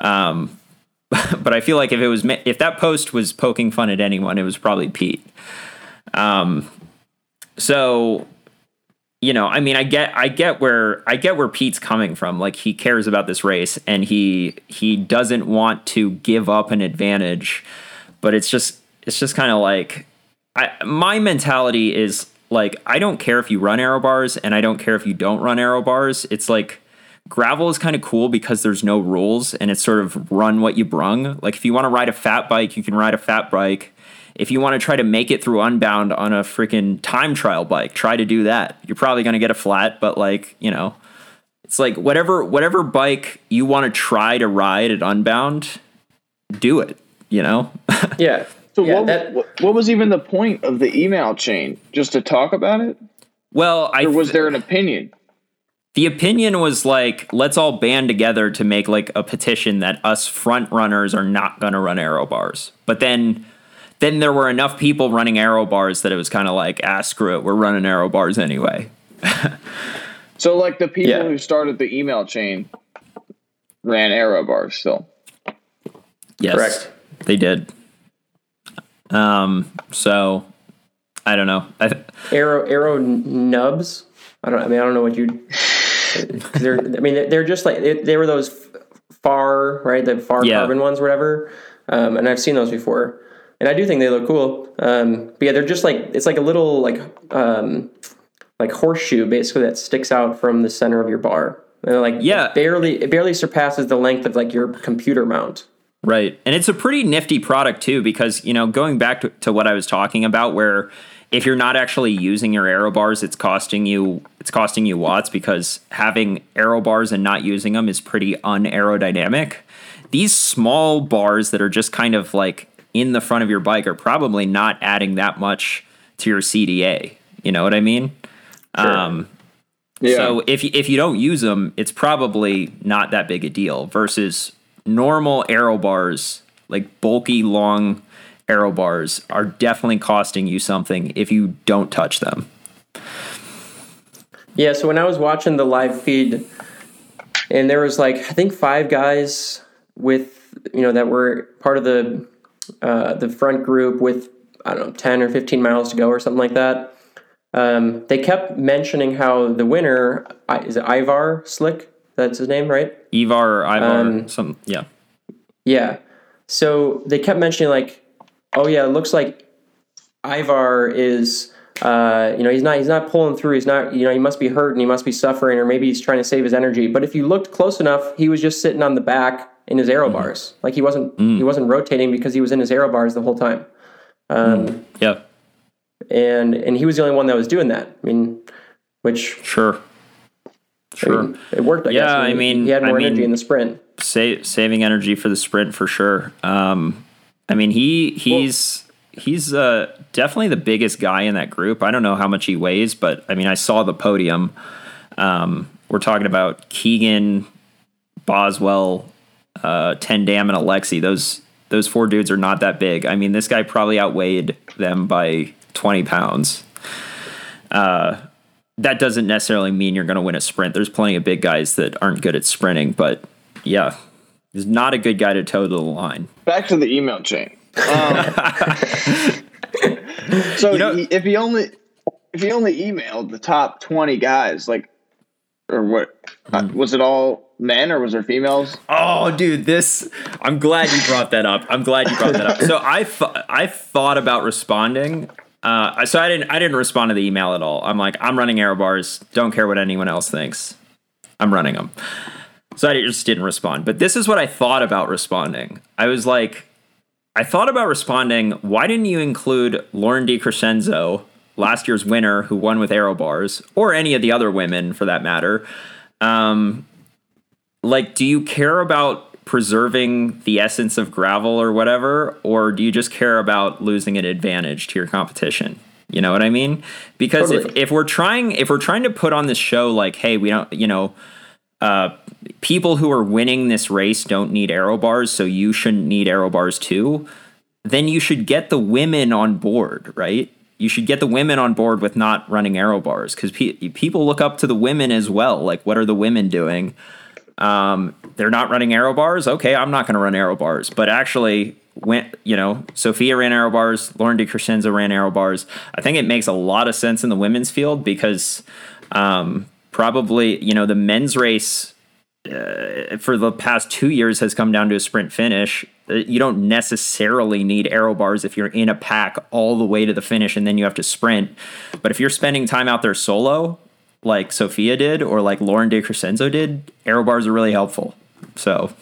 Um, (laughs) but I feel like if it was if that post was poking fun at anyone, it was probably Pete. Um, so you know, I mean, I get, I get where, I get where Pete's coming from. Like he cares about this race, and he he doesn't want to give up an advantage. But it's just, it's just kind of like, I my mentality is like, I don't care if you run aero bars, and I don't care if you don't run aero bars. It's like gravel is kind of cool because there's no rules, and it's sort of run what you brung. Like if you want to ride a fat bike, you can ride a fat bike if you want to try to make it through Unbound on a freaking time trial bike, try to do that. You're probably going to get a flat, but like, you know, it's like whatever whatever bike you want to try to ride at Unbound, do it, you know? (laughs) Yeah. So yeah, what, that- what what was even the point of the email chain? Just to talk about it, well, I or was there an opinion? the opinion was like let's all band together to make like a petition that us front runners are not going to run aero bars. But then then there were enough people running aero bars that it was kind of like, ah, screw it, we're running aero bars anyway. (laughs) So like the people Yeah. who started the email chain ran aero bars still. Yes, Correct. They did. Um. So, I don't know. I, Aero aero nubs. I don't. I mean, I don't know what you. (laughs) They're. I mean, they're- they're just like they, they were those far right, the far Yeah. carbon ones, whatever. Um, and I've seen those before, and I do think they look cool. Um, but yeah, they're just like it's like a little like um, like horseshoe basically that sticks out from the center of your bar. And like Yeah. it barely it barely surpasses the length of like your computer mount. Right. And it's a pretty nifty product too, because, you know, going back to, to what I was talking about, where if you're not actually using your aero bars, it's costing you it's costing you watts because having aero bars and not using them is pretty unaerodynamic. These small bars that are just kind of like in the front of your bike are probably not adding that much to your CDA. You know what I mean? Um, Yeah. So if you, if you don't use them, it's probably not that big a deal. Versus normal aero bars, like bulky long aero bars, are definitely costing you something if you don't touch them. Yeah, so when I was watching the live feed, and there was like I think five guys with you know that were part of the uh, the front group with I don't know ten or fifteen miles to go or something like that. Um, they kept mentioning how the winner is it Ivar Slik. That's his name, right? Evar or Ivar, Um, some yeah, Yeah. So they kept mentioning like, oh yeah, it looks like Ivar is, uh, you know, he's not he's not pulling through. He's not, you know, he must be hurt and he must be suffering, or maybe he's trying to save his energy. But if you looked close enough, he was just sitting on the back in his aero bars. Like he wasn't he wasn't rotating because he was in his aero bars the whole time. Um, yeah, and and he was the only one that was doing that. I mean, which Sure. I Sure. mean, it worked. I Yeah, guess. I mean- he had I more energy in the sprint. Sa- saving energy for the sprint for sure. Um, I mean, he he's he's uh, definitely the biggest guy in that group. I don't know how much he weighs, but I mean, I saw the podium. Um, we're talking about Keegan, Boswell, uh, Ten Dam, and Alexey. Those those four dudes are not that big. I mean, this guy probably outweighed them by twenty pounds. Uh, that doesn't necessarily mean you're going to win a sprint. There's plenty of big guys that aren't good at sprinting, but yeah, he's not a good guy to toe the line. Back to the email chain. Um, (laughs) so You know- he, if he only if he only emailed the top twenty guys, like, or what uh, was it all men or was there females? Oh, dude, this. I'm glad you brought that up. I'm glad you brought that up. So (laughs) I, th- I thought about responding. Uh, so I didn't. I didn't respond to the email at all. I'm like, I'm running aero bars. Don't care what anyone else thinks. I'm running them. So I just didn't respond. But this is what I thought about responding. I was like, I thought about responding. Why didn't you include Lauren DiCrescenzo, last year's winner who won with aero bars, or any of the other women for that matter? Um, like do you care about preserving the essence of gravel or whatever or do you just care about losing an advantage to your competition? You know what i mean? Because if, Totally. if we're trying if we're trying to put on this show like hey we don't you know uh, people who are winning this race don't need aero bars so you shouldn't need aero bars too then you should get the women on board right? You should get the women on board with not running aero bars because pe- people look up to the women as well like what are the women doing um, they're not running aero bars. Okay, I'm not going to run aero bars. But actually, when you know, Sofia ran aero bars, Lauren DiCrescenzo ran aero bars. I think it makes a lot of sense in the women's field because um, probably you know the men's race uh, for the past two years has come down to a sprint finish. Uh, You don't necessarily need aero bars if you're in a pack all the way to the finish and then you have to sprint. But if you're spending time out there solo, like Sofia did or like Lauren DiCrescenzo did, aero bars are really helpful. So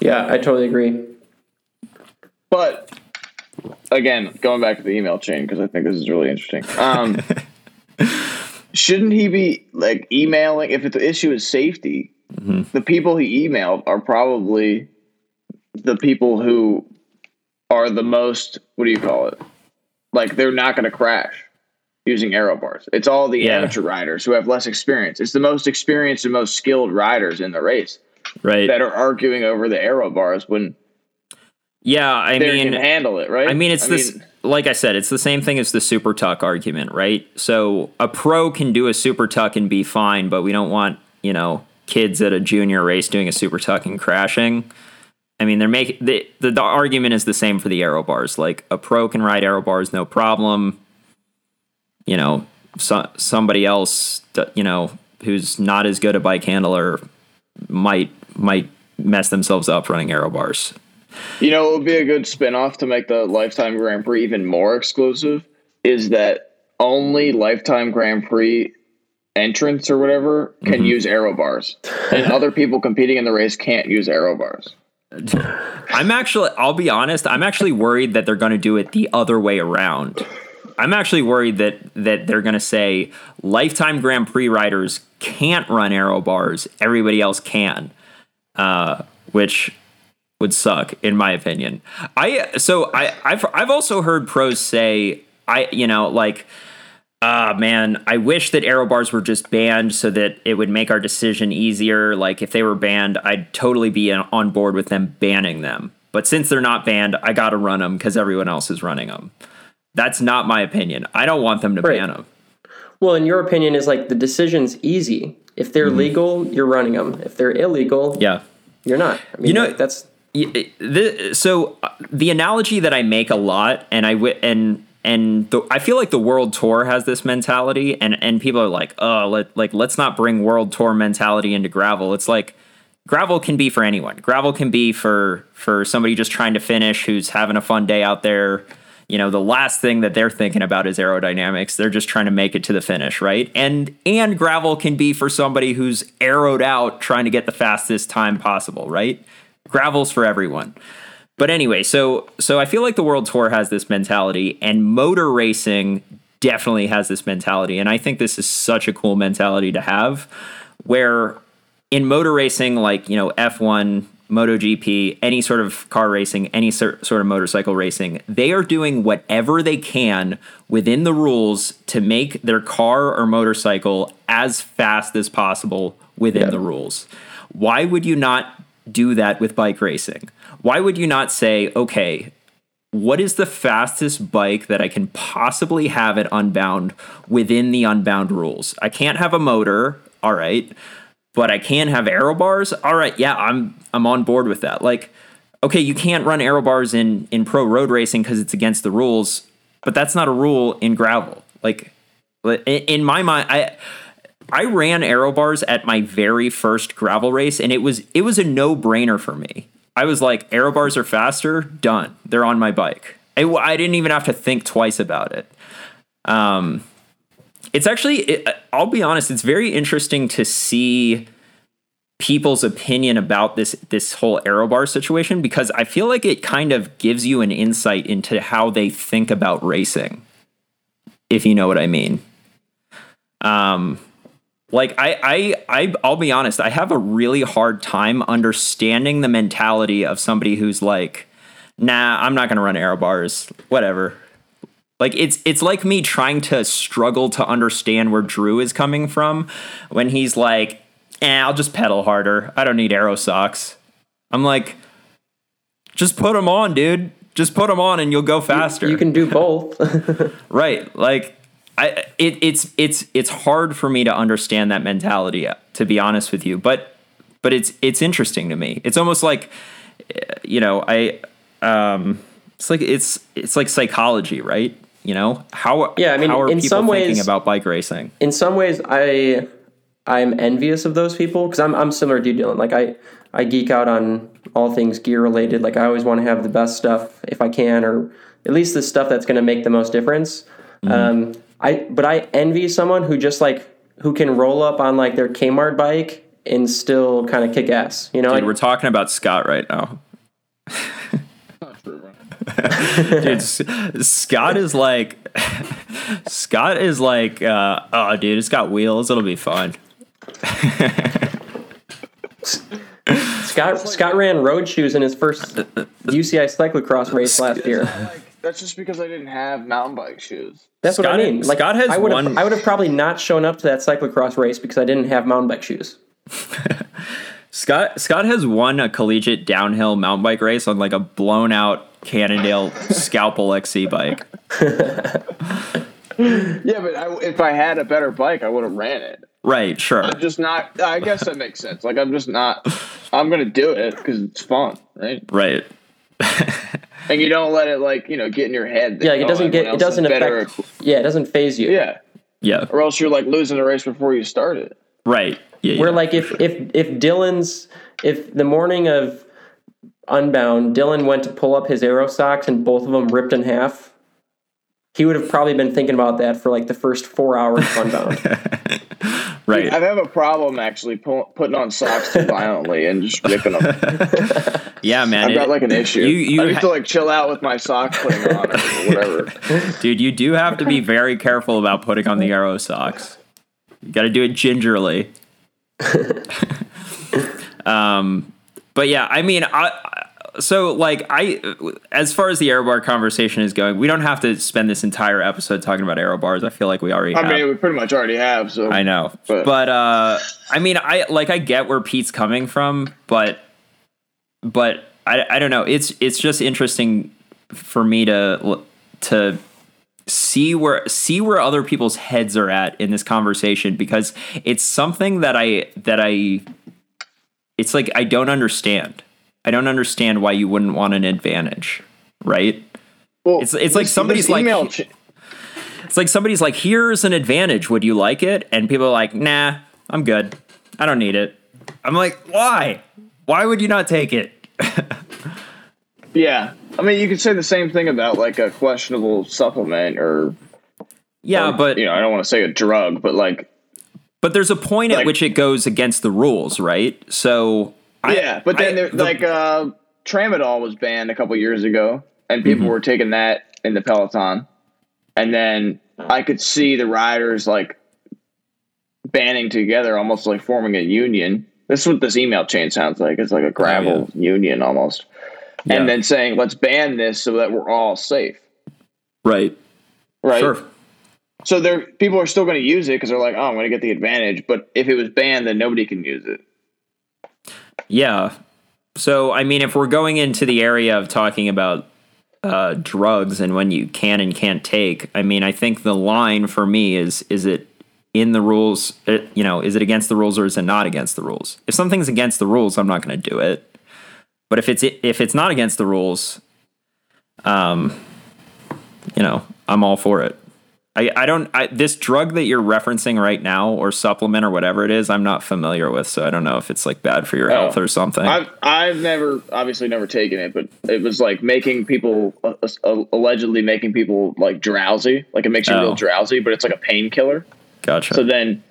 Yeah, I totally agree. But again, going back to the email chain because I think this is really interesting. Um, (laughs) shouldn't he be like emailing if the issue is safety? The people he emailed are probably the people who are the most. What do you call it? Like they're not going to crash using aero bars. It's all the Yeah. amateur riders who have less experience. It's the most experienced and most skilled riders in the race right, that are arguing over the aero bars when yeah. I they mean, can handle it, right? I mean, it's this. like I said, it's the same thing as the super tuck argument, right? So a pro can do a super tuck and be fine, but we don't want you know kids at a junior race doing a super tuck and crashing. I mean, they're making the, the the argument is the same for the aero bars. Like a pro can ride aero bars, no problem. You know, so, somebody else, you know, who's not as good a bike handler might might mess themselves up running aero bars. You know, it would be a good spinoff to make the Lifetime Grand Prix even more exclusive is that only Lifetime Grand Prix entrants or whatever can mm-hmm. use aero bars. And (laughs) other people competing in the race can't use aero bars. I'm actually, I'll be honest, I'm actually worried that they're going to do it the other way around. I'm actually worried that that they're going to say lifetime Grand Prix riders can't run aero bars, everybody else can, uh, which would suck in my opinion. I so I I've I've also heard pros say I you know like ah man I wish that aero bars were just banned so that it would make our decision easier. Like if they were banned, I'd totally be on- on board with them banning them. But since they're not banned, I got to run them because everyone else is running them. That's not my opinion. I don't want them to Right. ban them. Well, in your opinion, is like the decision's easy. If they're legal, you're running them. If they're illegal, Mm-hmm. Yeah. you're not. I mean, You know- like, that's the, so uh, the analogy that I make a lot, and I and and the, I feel like the world tour has this mentality, and and people are like, oh, let like let's not bring world tour mentality into gravel. It's like gravel can be for anyone. Gravel can be for for somebody just trying to finish, who's having a fun day out there. You know, the last thing that they're thinking about is aerodynamics. They're just trying to make it to the finish, right? And and gravel can be for somebody who's aeroed out trying to get the fastest time possible, right? Gravel's for everyone. but anyway, so so I feel like the World Tour has this mentality, and motor racing definitely has this mentality, and I think this is such a cool mentality to have, where in motor racing, like you know F one, MotoGP, any sort of car racing, any sort of motorcycle racing, they are doing whatever they can within the rules to make their car or motorcycle as fast as possible within Yeah. the rules. Why would you not do that with bike racing? Why would you not say, okay, what is the fastest bike that I can possibly have at Unbound within the Unbound rules? I can't have a motor, all right, but I can have aero bars. All right, yeah, I'm I'm on board with that. Like, okay, you can't run aero bars in in pro road racing because it's against the rules, but that's not a rule in gravel. Like, in my mind, I. I ran aero bars at my very first gravel race, and it was it was a no brainer for me. I was like, aero bars are faster, done. They're on my bike. I, I didn't even have to think twice about it. Um, it's actually, it, I'll be honest, it's very interesting to see people's opinion about this this whole aero bar situation because I feel like it kind of gives you an insight into how they think about racing, if you know what I mean. Um, like I, I I I'll be honest, I have a really hard time understanding the mentality of somebody who's like, nah, I'm not gonna run aero bars, whatever. Like it's it's like me trying to struggle to understand where Drew is coming from when he's like, eh, I'll just pedal harder. I don't need aero socks. I'm like, just put them on, dude. Just put them on and you'll go faster. You can do (laughs) both. (laughs) Right. Like I it, it's it's it's hard for me to understand that mentality to be honest with you. But but it's it's interesting to me. It's almost like eh, you know, I um it's like it's it's like psychology, right? You know? How Yeah, I mean, how are in people some thinking ways- about bike racing? in some ways i i'm envious of those people because I'm, I'm similar to you dylan like i i geek out on all things gear related like i always want to have the best stuff if i can or at least the stuff that's going to make the most difference um i but i envy someone who just like who can roll up on like their kmart bike and still kind of kick ass you know Dude, like, we're talking about Scott right now. (laughs) (laughs) dude, Scott is like (laughs) Scott is like uh, oh dude, it's got wheels, it'll be fun. scott scott ran road shoes in his first uci cyclocross race last year Like, that's just because I didn't have mountain bike shoes. That's what I mean. Like Scott has I would have, one- I would have probably not shown up to that cyclocross race because I didn't have mountain bike shoes. (laughs) Scott Scott has won a collegiate downhill mountain bike race on like a blown out Cannondale Scalpel XC bike. (laughs) (laughs) Yeah, but I, if I had a better bike, I would have ran it. Right, sure. I'm just not. I guess that makes sense. Like I'm just not. I'm gonna do it because it's fun, right? Right. (laughs) And you don't let it like you know get in your head. that, Yeah, like it oh, doesn't get it doesn't better affect. Yeah, it doesn't phase you. Yeah, Yeah. or else you're like losing the race before you start it. Right. Yeah. Where yeah. like if if if Dylan's if the morning of Unbound, Dylan went to pull up his aero socks and both of them ripped in half. He would have probably been thinking about that for like the first four hours of Unbound. (laughs) right. I have a problem actually pu- putting on socks too violently and just ripping them. (laughs) Yeah, man. I've got it- like an issue. You, you I need ha- to like chill out with my socks putting on or whatever. (laughs) dude, you do have to be very careful about putting on the aero socks. You got to do it gingerly. (laughs) um, but yeah, I mean, I so like I as far as the aero bar conversation is going, we don't have to spend this entire episode talking about aero bars. I feel like we already I have. mean, we pretty much already have. So I know, But- but uh, I mean, I like I get where Pete's coming from, but but I I don't know. It's it's just interesting for me to to see where see where other people's heads are at in this conversation because it's something that I that I it's like I don't understand. I don't understand why you wouldn't want an advantage, right? Well, It's- it's like somebody's like- ch- It's like somebody's like, "Here's an advantage. Would you like it?" And people are like, "Nah, I'm good. I don't need it." I'm like, "Why? Why would you not take it?" (laughs) yeah. I mean, you could say the same thing about like a questionable supplement or, Yeah, but you know, I don't want to say a drug, but like, but there's a point at which it goes against the rules, right? So I- yeah. But then I- there, the- like uh, tramadol was banned a couple years ago, and people Mm-hmm. were taking that in the peloton, and then I could see the riders like banding together, almost like forming a union. This is what this email chain sounds like. It's like a gravel union almost, Yeah. and then saying, "Let's ban this so that we're all safe." Right. Right. Sure. So there, people are still going to use it because they're like, "Oh, I'm going to get the advantage." But if it was banned, then nobody can use it. Yeah. So, I mean, if we're going into the area of talking about uh, drugs and when you can and can't take, I mean, I think the line for me is is it in the rules? uh you know, is it against the rules or is it not against the rules? If something's against the rules, I'm not going to do it. But if it's if it's not against the rules, um, you know, I'm all for it. I, I don't I, this drug that you're referencing right now or supplement or whatever it is I'm not familiar with so I don't know if it's like bad for your health or something. I've I've never obviously never taken it, but it was like making people uh, uh, allegedly making people like drowsy, like it makes you Oh. real drowsy, but it's like a painkiller. gotcha. So then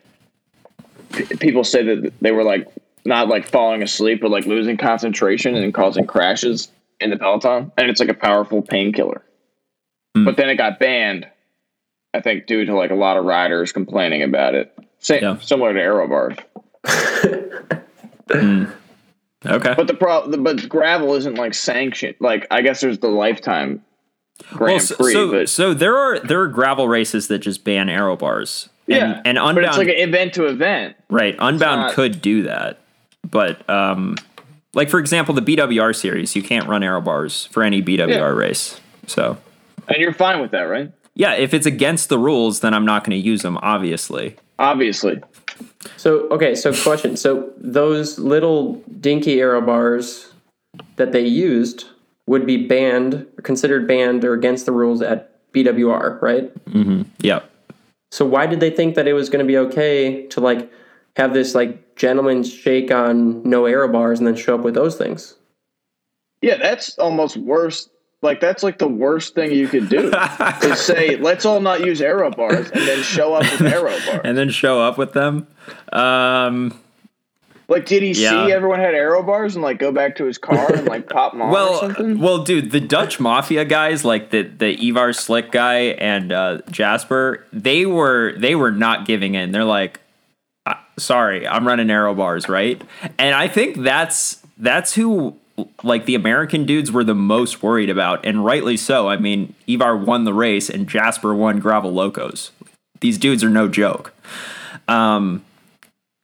p- people say that they were like not like falling asleep, but like losing concentration and causing crashes in the peloton, and it's like a powerful painkiller. Hmm. But then it got banned, I think, due to like a lot of riders complaining about it. Same, Yeah. similar to aero bars. (laughs) okay. But the problem, but gravel isn't like sanctioned. Like I guess there's the lifetime well, so, Prix, so, but so there are there are gravel races that just ban aero bars. And, yeah, and but Unbound it's like an event to event. right Unbound not- could do that, but um, like for example the BWR series you can't run aero bars for any BWR Yeah. race. So And you're fine with that, right? yeah, if it's against the rules, then I'm not going to use them. Obviously. Obviously. So okay, so question. So those little dinky aero bars that they used would be banned, considered banned or against the rules at BWR, right? Mm-hmm. Yeah. So why did they think that it was going to be okay to like have this like gentleman's shake on no aero bars and then show up with those things? Yeah, that's almost worse. Like that's like the worst thing you could do (laughs) is say, let's all not use aero bars and then show up with aero bars. (laughs) And then show up with them. Um, Like, did he Yeah. see everyone had aero bars and like go back to his car and like pop them on or well, something? well, dude, the Dutch mafia guys, like the the Ivar Slik guy and uh, Jasper, they were they were not giving in. They're like, "Uh, sorry, I'm running aero bars, right? And I think that's that's who like the American dudes were the most worried about, and rightly so. I mean, Ivar won the race, and Jasper won Gravel Locos. These dudes are no joke. Um,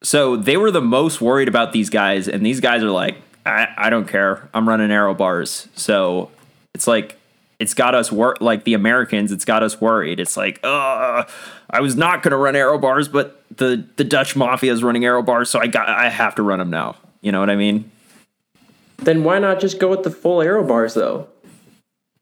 so they were the most worried about these guys, and these guys are like, I, I don't care. I'm running aero bars. So it's like it's got us wor- like the Americans, it's got us worried. It's like, uh, I was not gonna run aero bars, but the the Dutch mafia is running aero bars, so I got I have to run them now. You know what I mean? Then why not just go with the full aero bars though?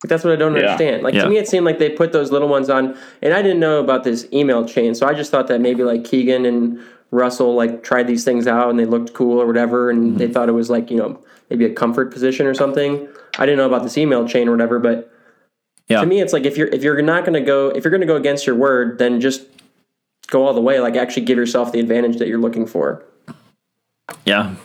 Like, that's what I don't Yeah. understand. Like Yeah. to me, it seemed like they put those little ones on, and I didn't know about this email chain, so I just thought that maybe like Keegan and Russell like tried these things out and they looked cool or whatever, and mm-hmm. they thought it was like you know maybe a comfort position or something. I didn't know about this email chain or whatever, but Yeah. to me, it's like if you're if you're not going to go if you're going to go against your word, then just go all the way. Like actually give yourself the advantage that you're looking for. Yeah.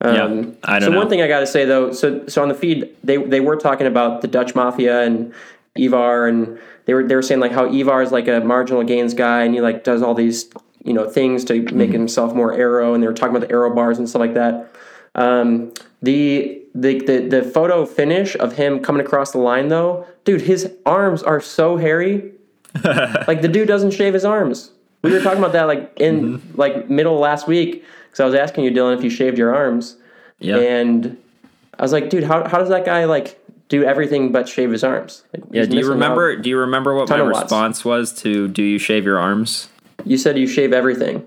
Um, Yeah, I don't so know. one thing I got to say though, so so on the feed they they were talking about the Dutch mafia and Ivar, and they were they were saying like how Ivar is like a marginal gains guy, and he like does all these you know things to make Mm-hmm. himself more aero, and they were talking about the aero bars and stuff like that. Um, the the, the the photo finish of him coming across the line though, dude, his arms are so hairy. (laughs) like the dude doesn't shave his arms. We were talking about that like in Mm-hmm. like middle last week because I was asking you, Dylan, if you shaved your arms. Yeah. And I was like, dude, how, how does that guy like do everything but shave his arms? Like, yeah. Do you remember? Do you remember what my Ton of watts. response was to "Do you shave your arms"? You said you shave everything.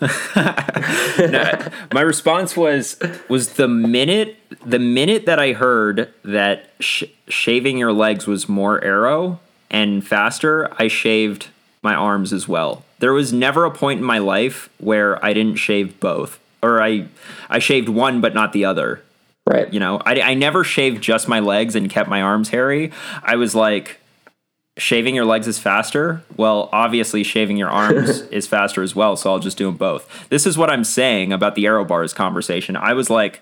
(laughs) my response was was the minute the minute that I heard that sh- shaving your legs was more aero and faster, I shaved my arms as well. There was never a point in my life where I didn't shave both, or I I shaved one but not the other. Right. You know, I I never shaved just my legs and kept my arms hairy. I was like. Shaving your legs is faster. Well, obviously, shaving your (laughs) arms is faster as well. So I'll just do them both. This is what I'm saying about the aero bars conversation. I was like,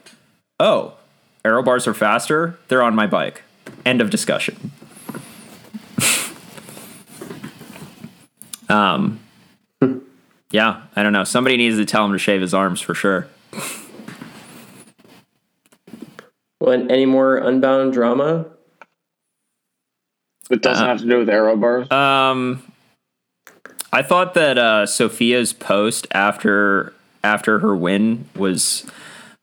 oh, aero bars are faster, they're on my bike. End of discussion. (laughs) um, yeah, I don't know. Somebody needs to tell him to shave his arms for sure. Well, any more unbound drama? It doesn't have to do with aero bars. Um, I thought that uh, Sofia's post after after her win was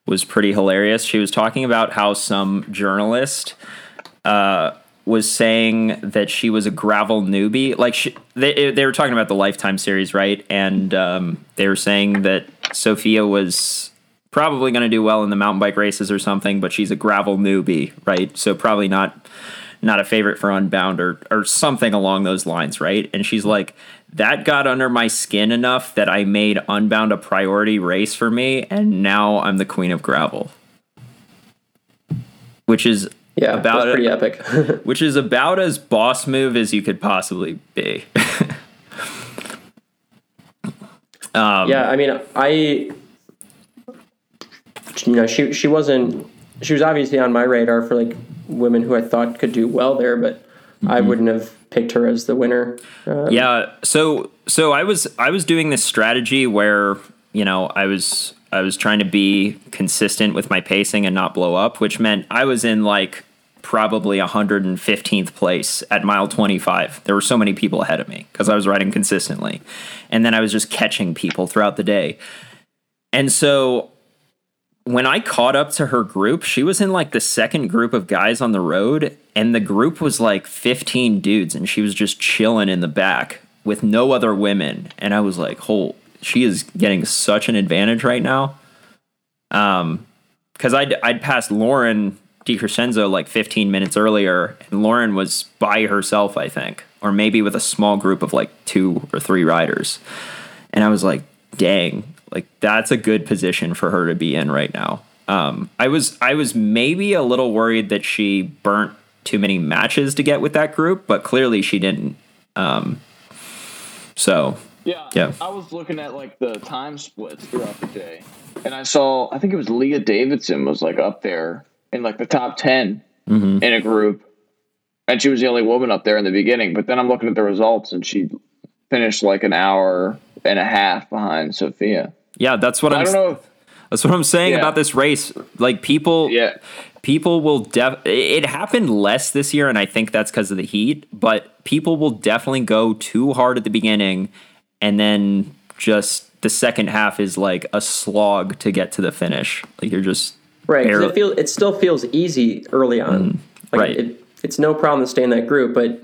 was pretty hilarious. She was talking about how some journalist uh, was saying that she was a gravel newbie. Like she, they they were talking about the Lifetime series, right? And um, they were saying that Sofia was probably going to do well in the mountain bike races or something, but she's a gravel newbie, right? So probably not not a favorite for Unbound or or something along those lines, right? And she's like, that got under my skin enough that I made Unbound a priority race for me, and now I'm the queen of gravel, which is Yeah, about pretty it, epic. (laughs) which is about as boss move as you could possibly be. (laughs) Um, yeah, I mean, I, you know, she she wasn't. She was obviously on my radar for like women who I thought could do well there, but I Mm-hmm. wouldn't have picked her as the winner. Uh, yeah so so i was i was doing this strategy where you know i was i was trying to be consistent with my pacing and not blow up which meant i was in like probably 115th place at mile 25 there were so many people ahead of me because i was riding consistently and then i was just catching people throughout the day and so when I caught up to her group, she was in like the second group of guys on the road, and the group was like 15 dudes, and she was just chilling in the back with no other women. And I was like, "Oh, she is getting such an advantage right now." Um, because I'd I'd passed Lauren DiCrescenzo like 15 minutes earlier, and Lauren was by herself, I think, or maybe with a small group of like two or three riders. And I was like, dang, like that's a good position for her to be in right now. Um, I was I was maybe a little worried that she burnt too many matches to get with that group, but clearly she didn't. Um, so Yeah, Yeah. I was looking at like the time splits throughout the day, and I saw I think it was Lea Davidson was like up there in like the top 10 Mm-hmm. in a group, and she was the only woman up there in the beginning. But then I'm looking at the results, and she finished like an hour and a half behind Sofia. Yeah, that's what I I'm. don't know. If, That's what I'm saying Yeah. about this race. Like people, yeah, people will def it happened less this year and i think that's because of the heat but people will definitely go too hard at the beginning and then just the second half is like a slog to get to the finish like you're just right. 'cause barely- it feel it still feels easy early on. Like Mm, right. It, it's no problem to stay in that group, but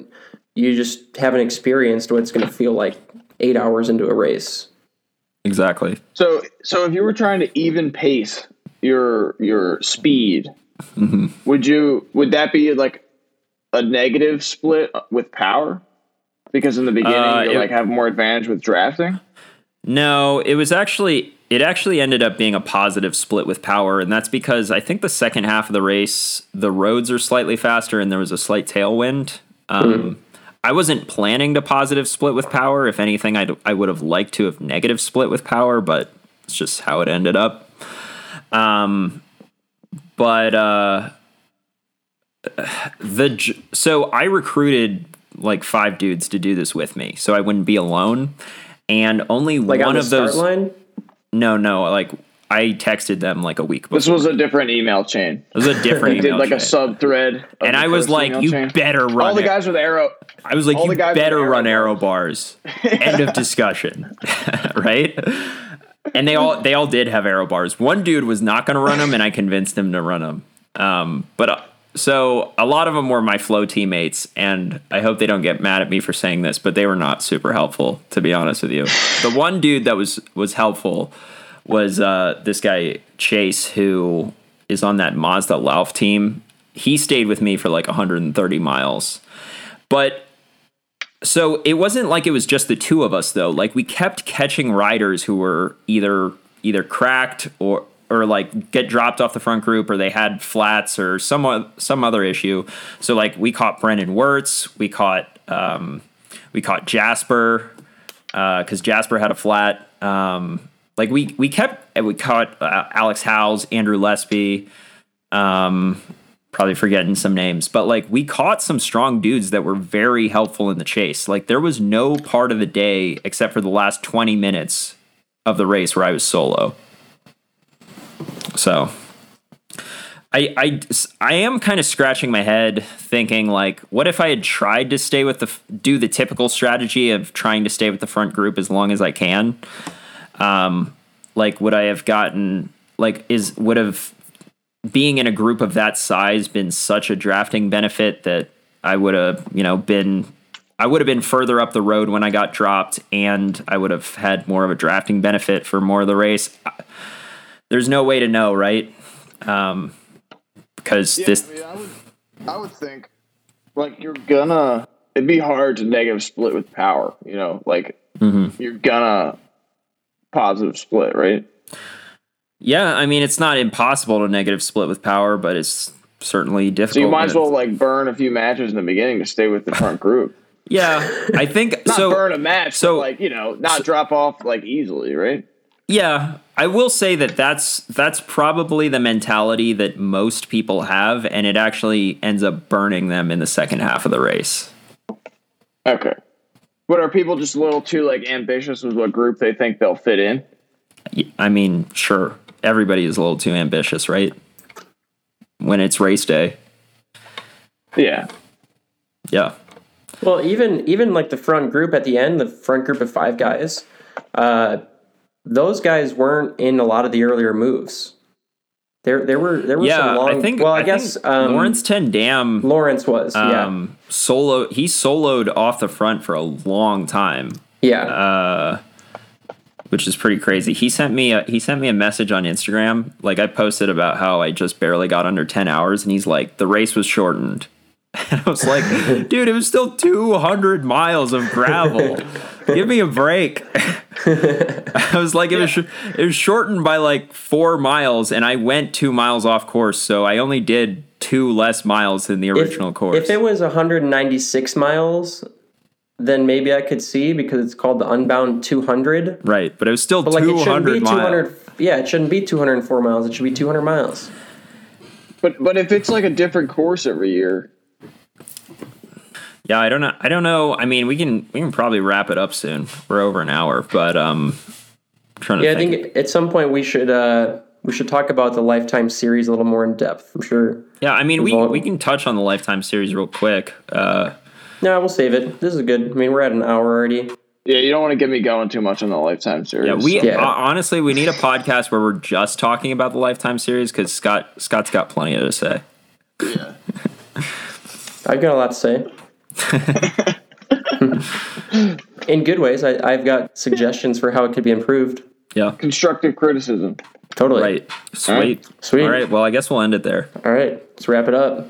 you just haven't experienced what it's going to feel like eight hours into a race. Exactly So so if you were trying to even pace your your speed, Mm-hmm. would you would that be like a negative split with power? Because in the beginning Uh, you like have more advantage with drafting. no it was actually it actually ended up being a positive split with power and that's because i think the second half of the race the roads are slightly faster and there was a slight tailwind um, i wasn't planning to positive split with power. If anything I'd, i would have liked to have negative split with power but it's just how it ended up. Um, but uh, the so i recruited like five dudes to do this with me so i wouldn't be alone. And only Like one on of start those line. no, no, like I texted them like a week before. This was a different email chain. It was a (laughs) different did like a sub thread, and I was like, "You better run All the it." guys with aero. I was like, "You better aero run aero bars." End of discussion, (laughs) right? And they all they all did have aero bars. One dude was not going to run them, and I convinced him to run them. Um, but uh, so a lot of them were my flow teammates, and I hope they don't get mad at me for saying this, but they were not super helpful, to be honest with you. The one dude that was was helpful was uh, this guy Chase, who is on that Mazda Lauf team. He stayed with me for like 130 miles, but so it wasn't like it was just the two of us though. Like we kept catching riders who were either either cracked or or like get dropped off the front group or they had flats or some some other issue. So like we caught Brennan Wertz, we caught um, we caught Jasper because Jasper had a flat. Um, like we we kept we caught uh, Alex Howes, Andrew Lesby. Um, probably forgetting some names, but like we caught some strong dudes that were very helpful in the chase. Like there was no part of the day except for the last 20 minutes of the race where I was solo. So I, I, I am kind of scratching my head thinking like what if I had tried to stay with the do the typical strategy of trying to stay with the front group as long as I can um like would I have gotten like is would have being in a group of that size been such a drafting benefit that I would have, you know, been I would have been further up the road when I got dropped and I would have had more of a drafting benefit for more of the race. There's no way to know, right? Um because Yeah, this I, mean, I would, I would think like you're gonna. It'd be hard to negative split with power. You know, like Mm-hmm. you're gonna positive split, right? Yeah, I mean it's not impossible to negative split with power, but it's certainly difficult. So you might as well like burn a few matches in the beginning to stay with the (laughs) front group. Yeah, I think (laughs) Not so. burn a match, so- so like you know, not drop off like easily, right? Yeah, I will say that that's that's probably the mentality that most people have, and it actually ends up burning them in the second half of the race. Okay. But are people just a little too like ambitious with what group they think they'll fit in? I mean, sure, everybody is a little too ambitious, right? When it's race day, Yeah. yeah, Well, even even like the front group at the end, the front group of five guys, uh, those guys weren't in a lot of the earlier moves. There, there were there were yeah. some long. I think. Well, I, I guess um, Laurens Ten Dam Laurens was. um, solo. He soloed off the front for a long time. yeah, yeah. uh, which is pretty crazy. He sent me a, he sent me a message on Instagram. Like I posted about how I just barely got under 10 hours and he's like the race was shortened. (laughs) And I was like, (laughs) dude, it was still 200 miles of gravel. (laughs) Give me a break. (laughs) I was like, it was sh- it was shortened by like four miles, and I went two miles off course, so I only did two less miles than the if, original course. if it was 196 miles, then maybe I could see because it's called the Unbound 200. right, but it was still But like it shouldn't 200 miles. Yeah, it shouldn't be 204 miles. It should be 200 miles. But but if it's like a different course every year, Yeah, I don't know. I don't know. I mean, we can we can probably wrap it up soon. We're over an hour, but um, I'm trying to Yeah, I think. think at some point we should uh we should talk about the Lifetime series a little more in depth. I'm sure. yeah, I mean, we Well- we can touch on the Lifetime series real quick. Uh, No, we'll save it. This is good. I mean, we're at an hour already. yeah, you don't want to get me going too much on the lifetime series. yeah, we Yeah. uh, honestly we need a podcast where we're just talking about the Lifetime series because Scott Scott's got plenty to say. Yeah, I've got a lot to say. (laughs) in good ways. I, I've got suggestions for how it could be improved. Yeah, constructive criticism. Totally. right. Sweet. Sweet. All right. Well, I guess we'll end it there. All right. Let's wrap it up.